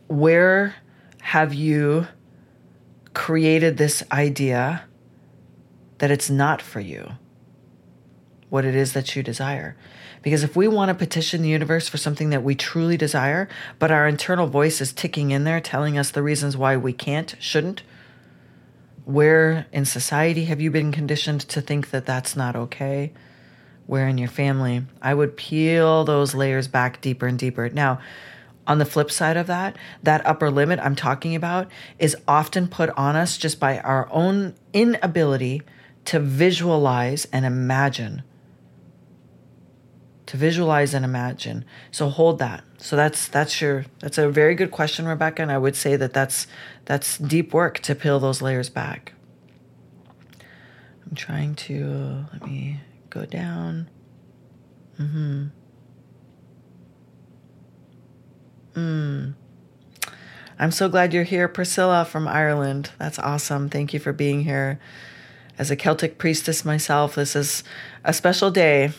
[SPEAKER 1] Where have you created this idea that it's not for you what it is that you desire. Because if we want to petition the universe for something that we truly desire, but our internal voice is ticking in there telling us the reasons why we can't, shouldn't, where in society have you been conditioned to think that that's not okay? Where in your family? I would peel those layers back deeper and deeper. Now, on the flip side of that, that upper limit I'm talking about is often put on us just by our own inability to visualize and imagine. To visualize and imagine. So hold that. So that's that's your that's a very good question, Rebecca, and I would say that that's that's deep work to peel those layers back. I'm trying to let me go down. Mhm. Mm. I'm so glad you're here, Priscilla from Ireland. That's awesome. Thank you for being here. As a Celtic priestess myself, this is a special day.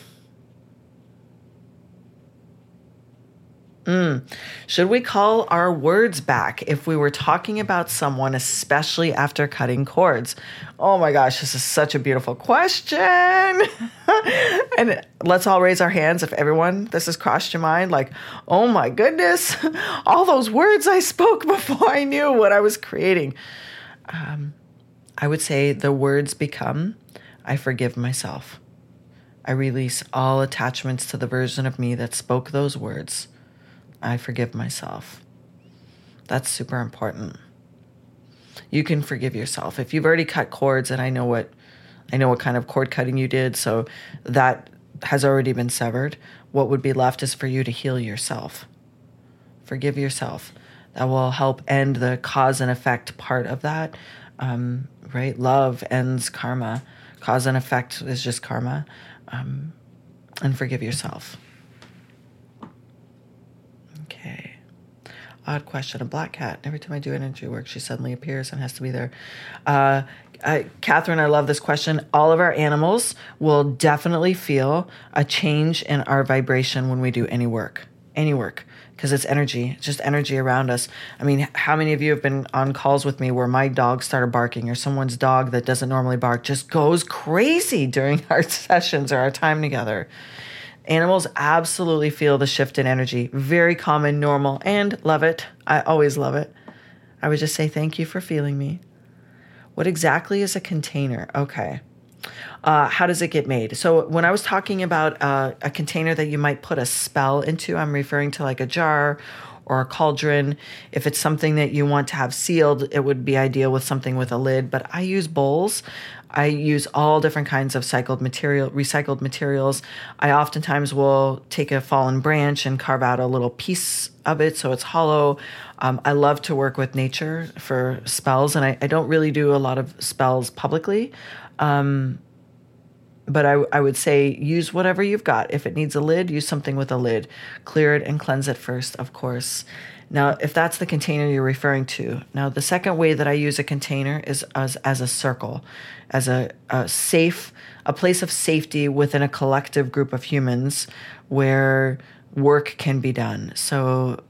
[SPEAKER 1] Mm. Should we call our words back if we were talking about someone, especially after cutting cords? Oh my gosh, this is such a beautiful question. [LAUGHS] and let's all raise our hands if everyone this has crossed your mind like, oh my goodness, [LAUGHS] all those words I spoke [LAUGHS] before I knew what I was creating. Um, I would say the words become I forgive myself. I release all attachments to the version of me that spoke those words. I forgive myself. That's super important. You can forgive yourself. If you've already cut cords and I know what I know what kind of cord cutting you did, so that has already been severed. What would be left is for you to heal yourself. Forgive yourself. That will help end the cause and effect part of that. Um, right? Love ends karma. Cause and effect is just karma. Um, and forgive yourself. Okay. Odd question. A black cat. Every time I do energy work, she suddenly appears and has to be there. Uh, I, Catherine, I love this question. All of our animals will definitely feel a change in our vibration when we do any work, any work, because it's energy, it's just energy around us. I mean, how many of you have been on calls with me where my dog started barking or someone's dog that doesn't normally bark just goes crazy during [LAUGHS] our sessions or our time together? Animals absolutely feel the shift in energy. Very common, normal, and love it. I always love it. I would just say thank you for feeling me. What exactly is a container? Okay. Uh, how does it get made? So, when I was talking about uh, a container that you might put a spell into, I'm referring to like a jar or a cauldron. If it's something that you want to have sealed, it would be ideal with something with a lid. But I use bowls. I use all different kinds of cycled material, recycled materials. I oftentimes will take a fallen branch and carve out a little piece of it so it's hollow. Um, I love to work with nature for spells, and I, I, don't really do a lot of spells publicly. Um, but I, I would say use whatever you've got. If it needs a lid, use something with a lid. Clear it and cleanse it first, of course. Now, if that's the container you're referring to, now the second way that I use a container is as, as a circle, as a, a safe, a place of safety within a collective group of humans where work can be done. So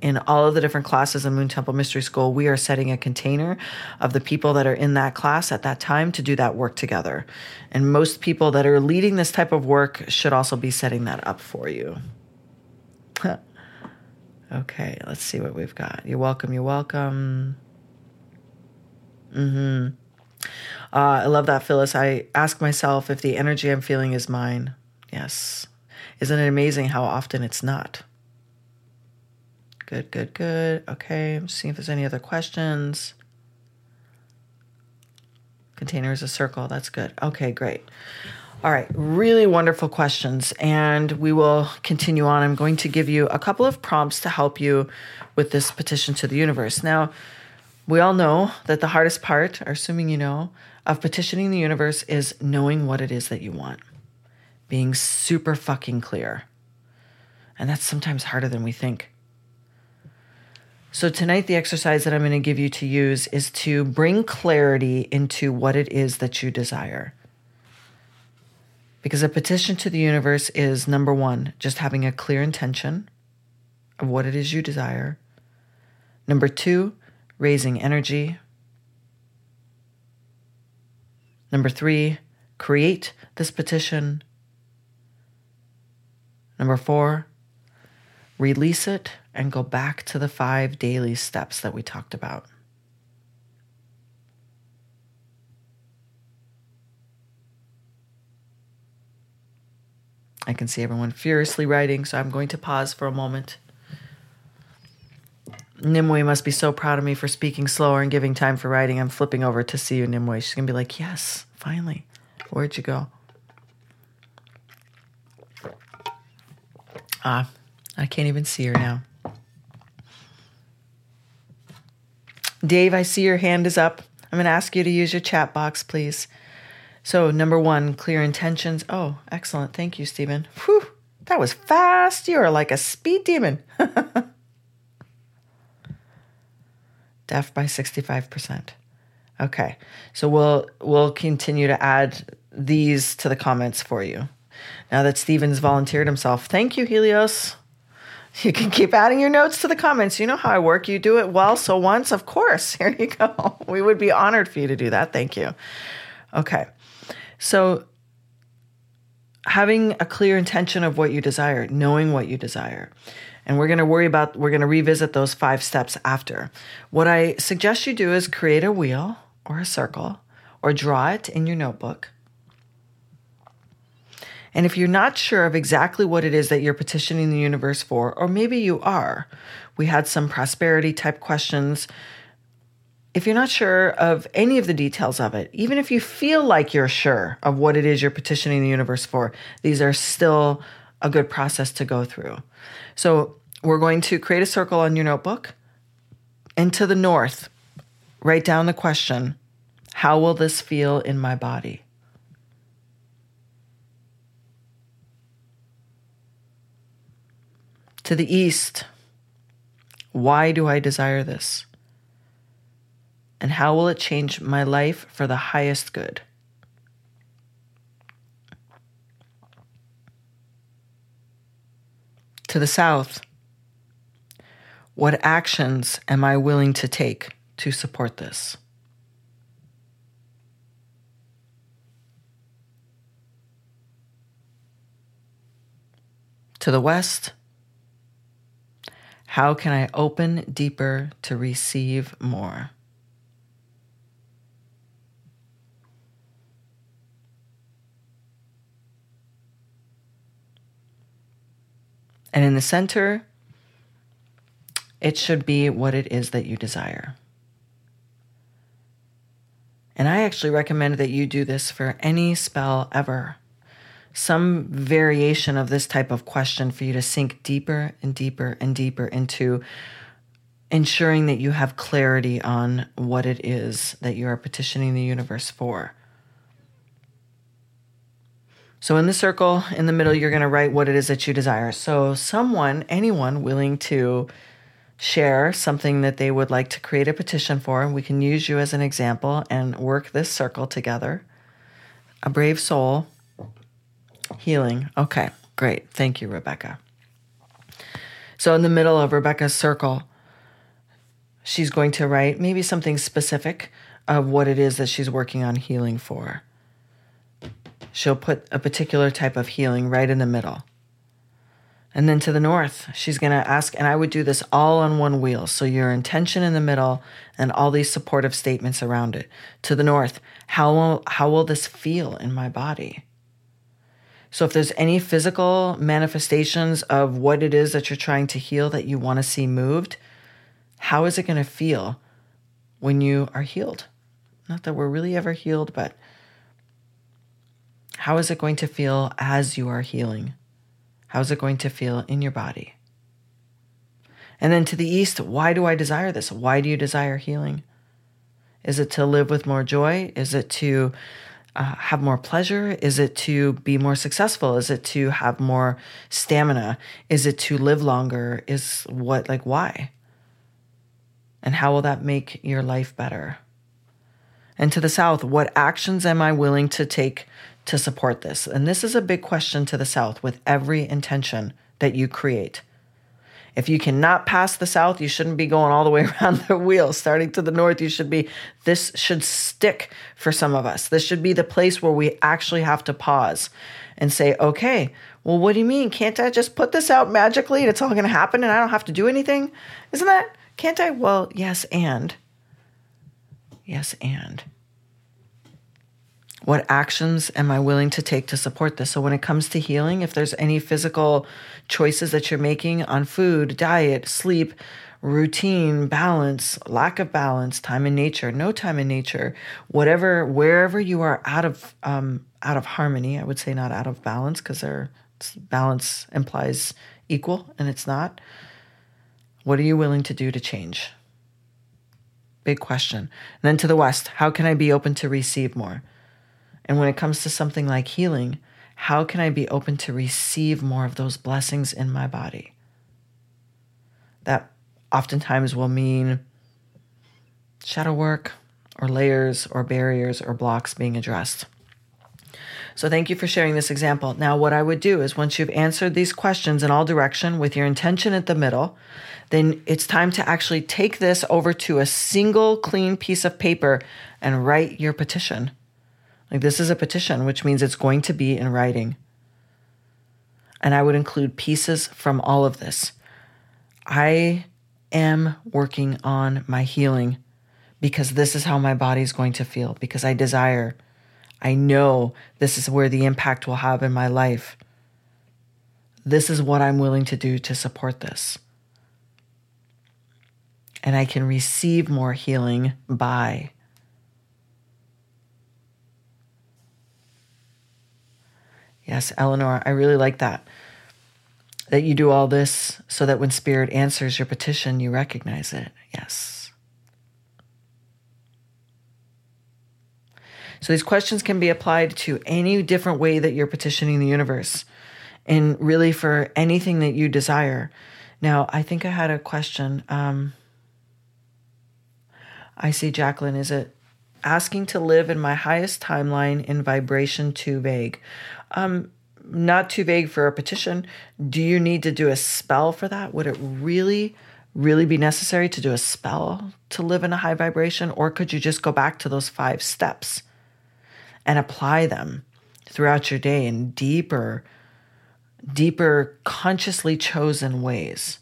[SPEAKER 1] in all of the different classes in Moon Temple Mystery School, we are setting a container of the people that are in that class at that time to do that work together. And most people that are leading this type of work should also be setting that up for you. Okay, let's see what we've got. You're welcome. You're welcome. Hmm. Uh, I love that, Phyllis. I ask myself if the energy I'm feeling is mine. Yes. Isn't it amazing how often it's not? Good, good, good. Okay, I'm seeing if there's any other questions. Container is a circle. That's good. Okay, great. All right, really wonderful questions. And we will continue on. I'm going to give you a couple of prompts to help you with this petition to the universe. Now, we all know that the hardest part, or assuming you know, of petitioning the universe is knowing what it is that you want, being super fucking clear. And that's sometimes harder than we think. So, tonight, the exercise that I'm going to give you to use is to bring clarity into what it is that you desire. Because a petition to the universe is number one, just having a clear intention of what it is you desire. Number two, raising energy. Number three, create this petition. Number four, release it and go back to the five daily steps that we talked about. I can see everyone furiously writing, so I'm going to pause for a moment. Nimue must be so proud of me for speaking slower and giving time for writing. I'm flipping over to see you, Nimue. She's going to be like, Yes, finally. Where'd you go? Ah, I can't even see her now. Dave, I see your hand is up. I'm going to ask you to use your chat box, please. So, number one, clear intentions. Oh, excellent. Thank you, Stephen. Whew, that was fast. You are like a speed demon. [LAUGHS] Deaf by 65%. Okay. So we'll we'll continue to add these to the comments for you. Now that Stephen's volunteered himself. Thank you, Helios. You can keep adding your notes to the comments. You know how I work. You do it well. So once, of course, [LAUGHS] here you go. We would be honored for you to do that. Thank you. Okay. So having a clear intention of what you desire, knowing what you desire. And we're going to worry about, we're going to revisit those five steps after. What I suggest you do is create a wheel or a circle or draw it in your notebook. And if you're not sure of exactly what it is that you're petitioning the universe for, or maybe you are, we had some prosperity type questions. If you're not sure of any of the details of it, even if you feel like you're sure of what it is you're petitioning the universe for, these are still a good process to go through. So we're going to create a circle on your notebook. And to the north, write down the question How will this feel in my body? To the east, why do I desire this? And how will it change my life for the highest good? To the south, what actions am I willing to take to support this? To the west, how can I open deeper to receive more? And in the center, it should be what it is that you desire. And I actually recommend that you do this for any spell ever. Some variation of this type of question for you to sink deeper and deeper and deeper into ensuring that you have clarity on what it is that you are petitioning the universe for. So, in the circle in the middle, you're going to write what it is that you desire. So, someone, anyone willing to share something that they would like to create a petition for, we can use you as an example and work this circle together. A brave soul, healing. Okay, great. Thank you, Rebecca. So, in the middle of Rebecca's circle, she's going to write maybe something specific of what it is that she's working on healing for. She'll put a particular type of healing right in the middle. And then to the north, she's going to ask, and I would do this all on one wheel. So your intention in the middle and all these supportive statements around it. To the north, how will, how will this feel in my body? So if there's any physical manifestations of what it is that you're trying to heal that you want to see moved, how is it going to feel when you are healed? Not that we're really ever healed, but how is it going to feel as you are healing? How's it going to feel in your body? And then to the east, why do I desire this? Why do you desire healing? Is it to live with more joy? Is it to uh, have more pleasure? Is it to be more successful? Is it to have more stamina? Is it to live longer? Is what, like, why? And how will that make your life better? And to the south, what actions am I willing to take to support this? And this is a big question to the South with every intention that you create. If you cannot pass the South, you shouldn't be going all the way [LAUGHS] around the wheel. Starting to the North, you should be, this should stick for some of us. This should be the place where we actually have to pause and say, okay, well, what do you mean? Can't I just put this out magically and it's all going to happen and I don't have to do anything? Isn't that, can't I? Well, yes, and. Yes, and what actions am I willing to take to support this? So, when it comes to healing, if there's any physical choices that you're making on food, diet, sleep, routine, balance, lack of balance, time in nature, no time in nature, whatever, wherever you are out of um, out of harmony, I would say not out of balance because balance implies equal and it's not. What are you willing to do to change? Big question. And then to the west, how can I be open to receive more? And when it comes to something like healing, how can I be open to receive more of those blessings in my body? That oftentimes will mean shadow work or layers or barriers or blocks being addressed. So thank you for sharing this example. Now what I would do is once you've answered these questions in all direction with your intention at the middle, then it's time to actually take this over to a single clean piece of paper and write your petition. Like this is a petition, which means it's going to be in writing. And I would include pieces from all of this. I am working on my healing because this is how my body's going to feel, because I desire. I know this is where the impact will have in my life. This is what I'm willing to do to support this. And I can receive more healing by. Yes, Eleanor, I really like that. That you do all this so that when Spirit answers your petition, you recognize it. Yes. So these questions can be applied to any different way that you're petitioning the universe and really for anything that you desire. Now, I think I had a question. Um, I see Jacqueline. Is it asking to live in my highest timeline in vibration too vague? Um, not too vague for a petition. Do you need to do a spell for that? Would it really, really be necessary to do a spell to live in a high vibration? Or could you just go back to those five steps and apply them throughout your day in deeper, deeper, consciously chosen ways?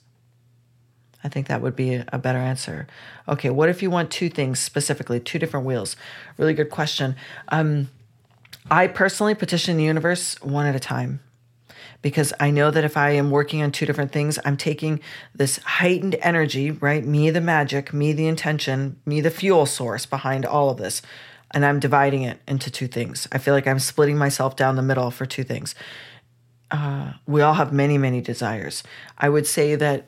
[SPEAKER 1] I think that would be a better answer. Okay, what if you want two things specifically, two different wheels? Really good question. Um, I personally petition the universe one at a time because I know that if I am working on two different things, I'm taking this heightened energy, right? Me, the magic, me, the intention, me, the fuel source behind all of this, and I'm dividing it into two things. I feel like I'm splitting myself down the middle for two things. Uh, we all have many, many desires. I would say that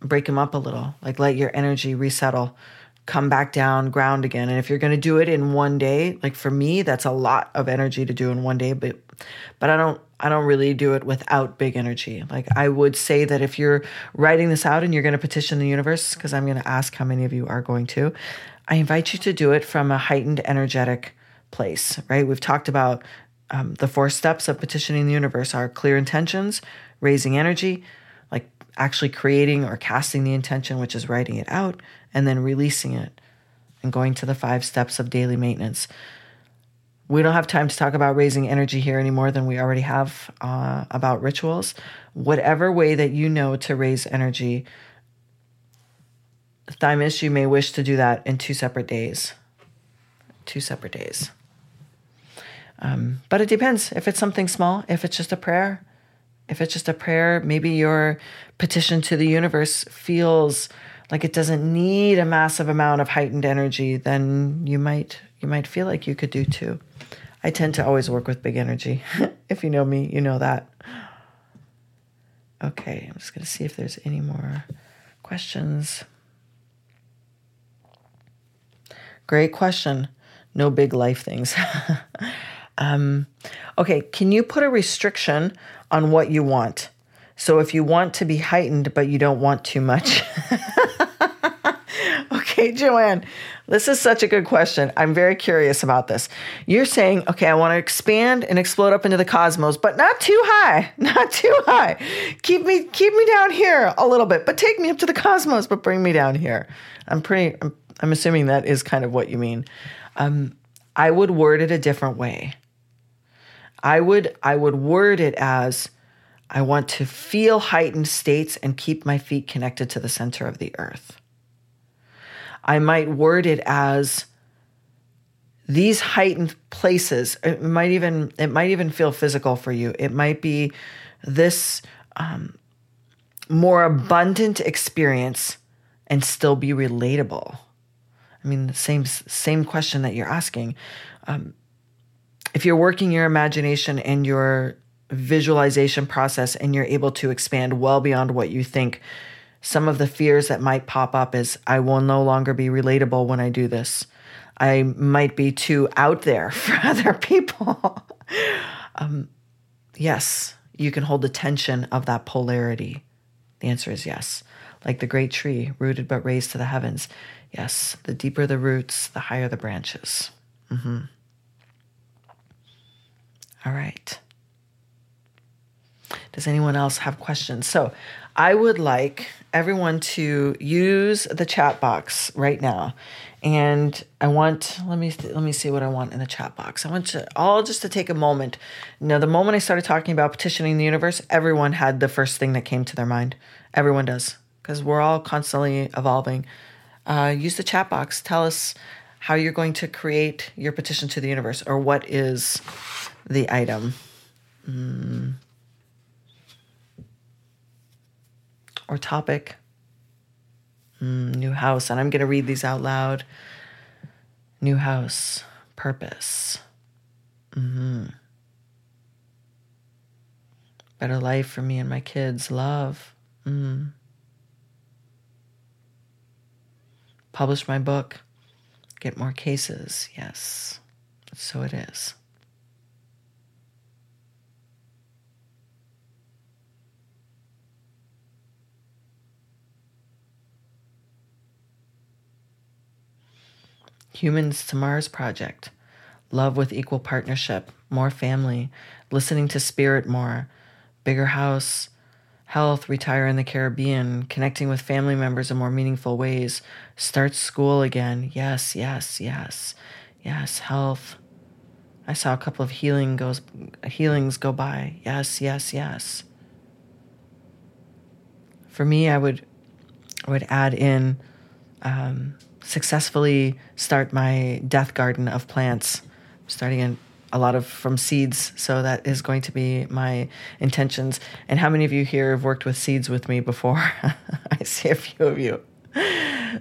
[SPEAKER 1] break them up a little, like let your energy resettle, come back down, ground again. And if you're going to do it in one day, like for me, that's a lot of energy to do in one day, but but I don't I don't really do it without big energy. Like I would say that if you're writing this out and you're going to petition the universe because I'm going to ask how many of you are going to, I invite you to do it from a heightened energetic place, right? We've talked about um, the four steps of petitioning the universe are clear intentions, raising energy, like actually creating or casting the intention, which is writing it out, and then releasing it and going to the five steps of daily maintenance. We don't have time to talk about raising energy here any more than we already have uh, about rituals. Whatever way that you know to raise energy, Thymus, you may wish to do that in two separate days. Two separate days. Um, but it depends. If it's something small, if it's just a prayer, if it's just a prayer, maybe your petition to the universe feels like it doesn't need a massive amount of heightened energy, then you might you might feel like you could do too. I tend to always work with big energy. [LAUGHS] if you know me, you know that. Okay, I'm just going to see if there's any more questions. Great question. No big life things. [LAUGHS] um, okay, can you put a restriction on what you want. So if you want to be heightened, but you don't want too much. [LAUGHS] [LAUGHS] okay, Joanne, this is such a good question. I'm very curious about this. You're saying, okay, I want to expand and explode up into the cosmos, but not too high, [LAUGHS] not too high. Keep me, keep me down here a little bit, but take me up to the cosmos, but bring me down here. I'm pretty, I'm, I'm assuming that is kind of what you mean. Um, I would word it a different way. I would I would word it as I want to feel heightened states and keep my feet connected to the center of the earth. I might word it as these heightened places it might even it might even feel physical for you. It might be this um, more abundant experience and still be relatable. I mean the same same question that you're asking. Um, if you're working your imagination and your visualization process and you're able to expand well beyond what you think, some of the fears that might pop up is I will no longer be relatable when I do this. I might be too out there [LAUGHS] for other people. [LAUGHS] um, yes, you can hold the tension of that polarity. The answer is yes. Like the great tree, rooted but raised to the heavens. Yes, the deeper the roots, the higher the branches. Mm-hmm. All right. Does anyone else have questions? So, I would like everyone to use the chat box right now. And I want let me let me see what I want in the chat box. I want to all just to take a moment. Now, the moment I started talking about petitioning the universe, everyone had the first thing that came to their mind. Everyone does because we're all constantly evolving. uh, use the chat box. Tell us how you're going to create your petition to the universe or what is the item. Mm. Or topic. Mm, new house. And I'm going to read these out loud. New house. Purpose. Mm-hmm. Better life for me and my kids. Love. Mm. Publish my book. Get more cases. Yes. So it is. Humans to Mars Project, love with equal partnership, more family, listening to spirit more, bigger house, health, retire in the Caribbean, connecting with family members in more meaningful ways, start school again. Yes, yes, yes, yes, health. I saw a couple of healing goes healings go by. Yes, yes, yes. For me, I would I would add in um, successfully start my death garden of plants, starting in a lot of from seeds. So that is going to be my intentions. And how many of you here have worked with seeds with me before? [LAUGHS] I see a few of you.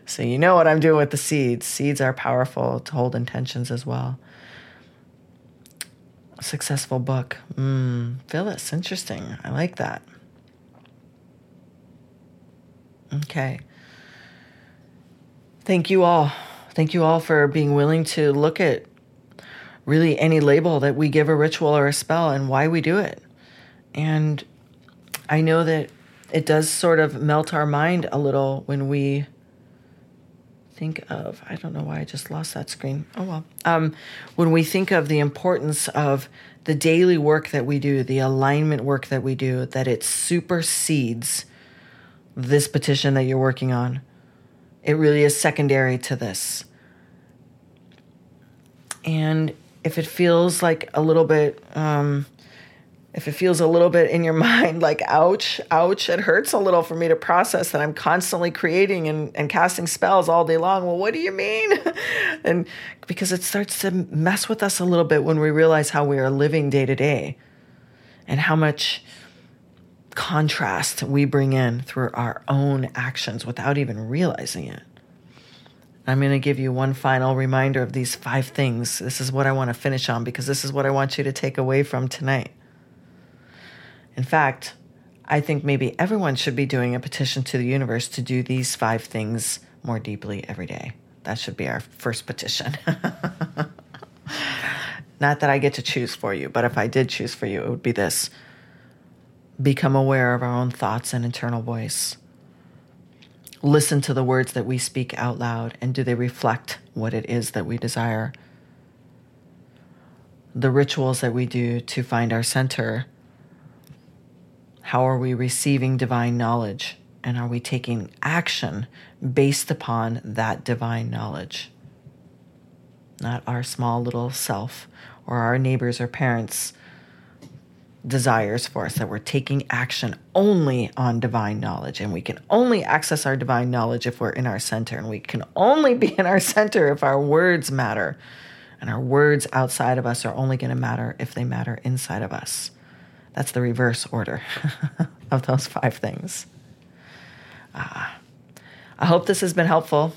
[SPEAKER 1] So you know what I'm doing with the seeds. Seeds are powerful to hold intentions as well. Successful book. Mm, Phyllis, interesting. I like that. Okay. Thank you all. Thank you all for being willing to look at really any label that we give a ritual or a spell and why we do it. And I know that it does sort of melt our mind a little when we think of I don't know why I just lost that screen. Oh well. Um, when we think of the importance of the daily work that we do, the alignment work that we do, that it supersedes this petition that you're working on. It really is secondary to this. And if it feels like a little bit, um, if it feels a little bit in your [LAUGHS] mind like, ouch, ouch, it hurts a little for me to process that I'm constantly creating and, and casting spells all day long. Well, what do you mean? [LAUGHS] and because it starts to mess with us a little bit when we realize how we are living day to day and how much contrast we bring in through our own actions without even realizing it. I'm going to give you one final reminder of these five things. This is what I want to finish on because this is what I want you to take away from tonight. In fact, I think maybe everyone should be doing a petition to the universe to do these five things more deeply every day. That should be our first petition. [LAUGHS] Not that I get to choose for you, but if I did choose for you, it would be this become aware of our own thoughts and internal voice listen to the words that we speak out loud and do they reflect what it is that we desire? The rituals that we do to find our center. How are we receiving divine knowledge? And are we taking action based upon that divine knowledge? Not our small little self or our neighbors or parents' desires for us, that we're taking action only on divine knowledge. And we can only access our divine knowledge if we're in our center. And we can only be in our center if our words matter. And our words outside of us are only going to matter if they matter inside of us. That's the reverse order [LAUGHS] of those five things. Uh, I hope this has been helpful.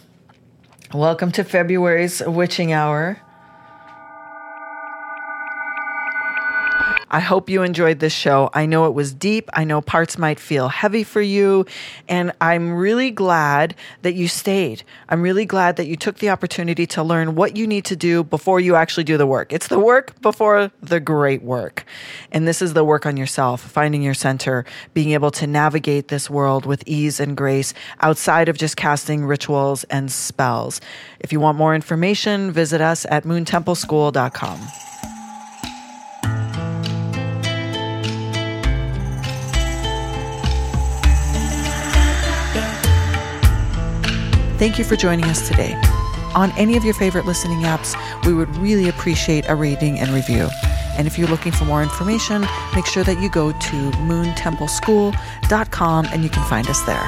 [SPEAKER 1] Welcome to February's Witching Hour. I hope you enjoyed this show. I know it was deep. I know parts might feel heavy for you. And I'm really glad that you stayed. I'm really glad that you took the opportunity to learn what you need to do before you actually do the work. It's the work before the great work. And this is the work on yourself, finding your center, being able to navigate this world with ease and grace outside of just casting rituals and spells. If you want more information, visit us at moontempleschool.com. Thank you for joining us today. On any of your favorite listening apps, we would really appreciate a rating and review. And if you're looking for more information, make sure that you go to moontempleschool.com and you can find us there.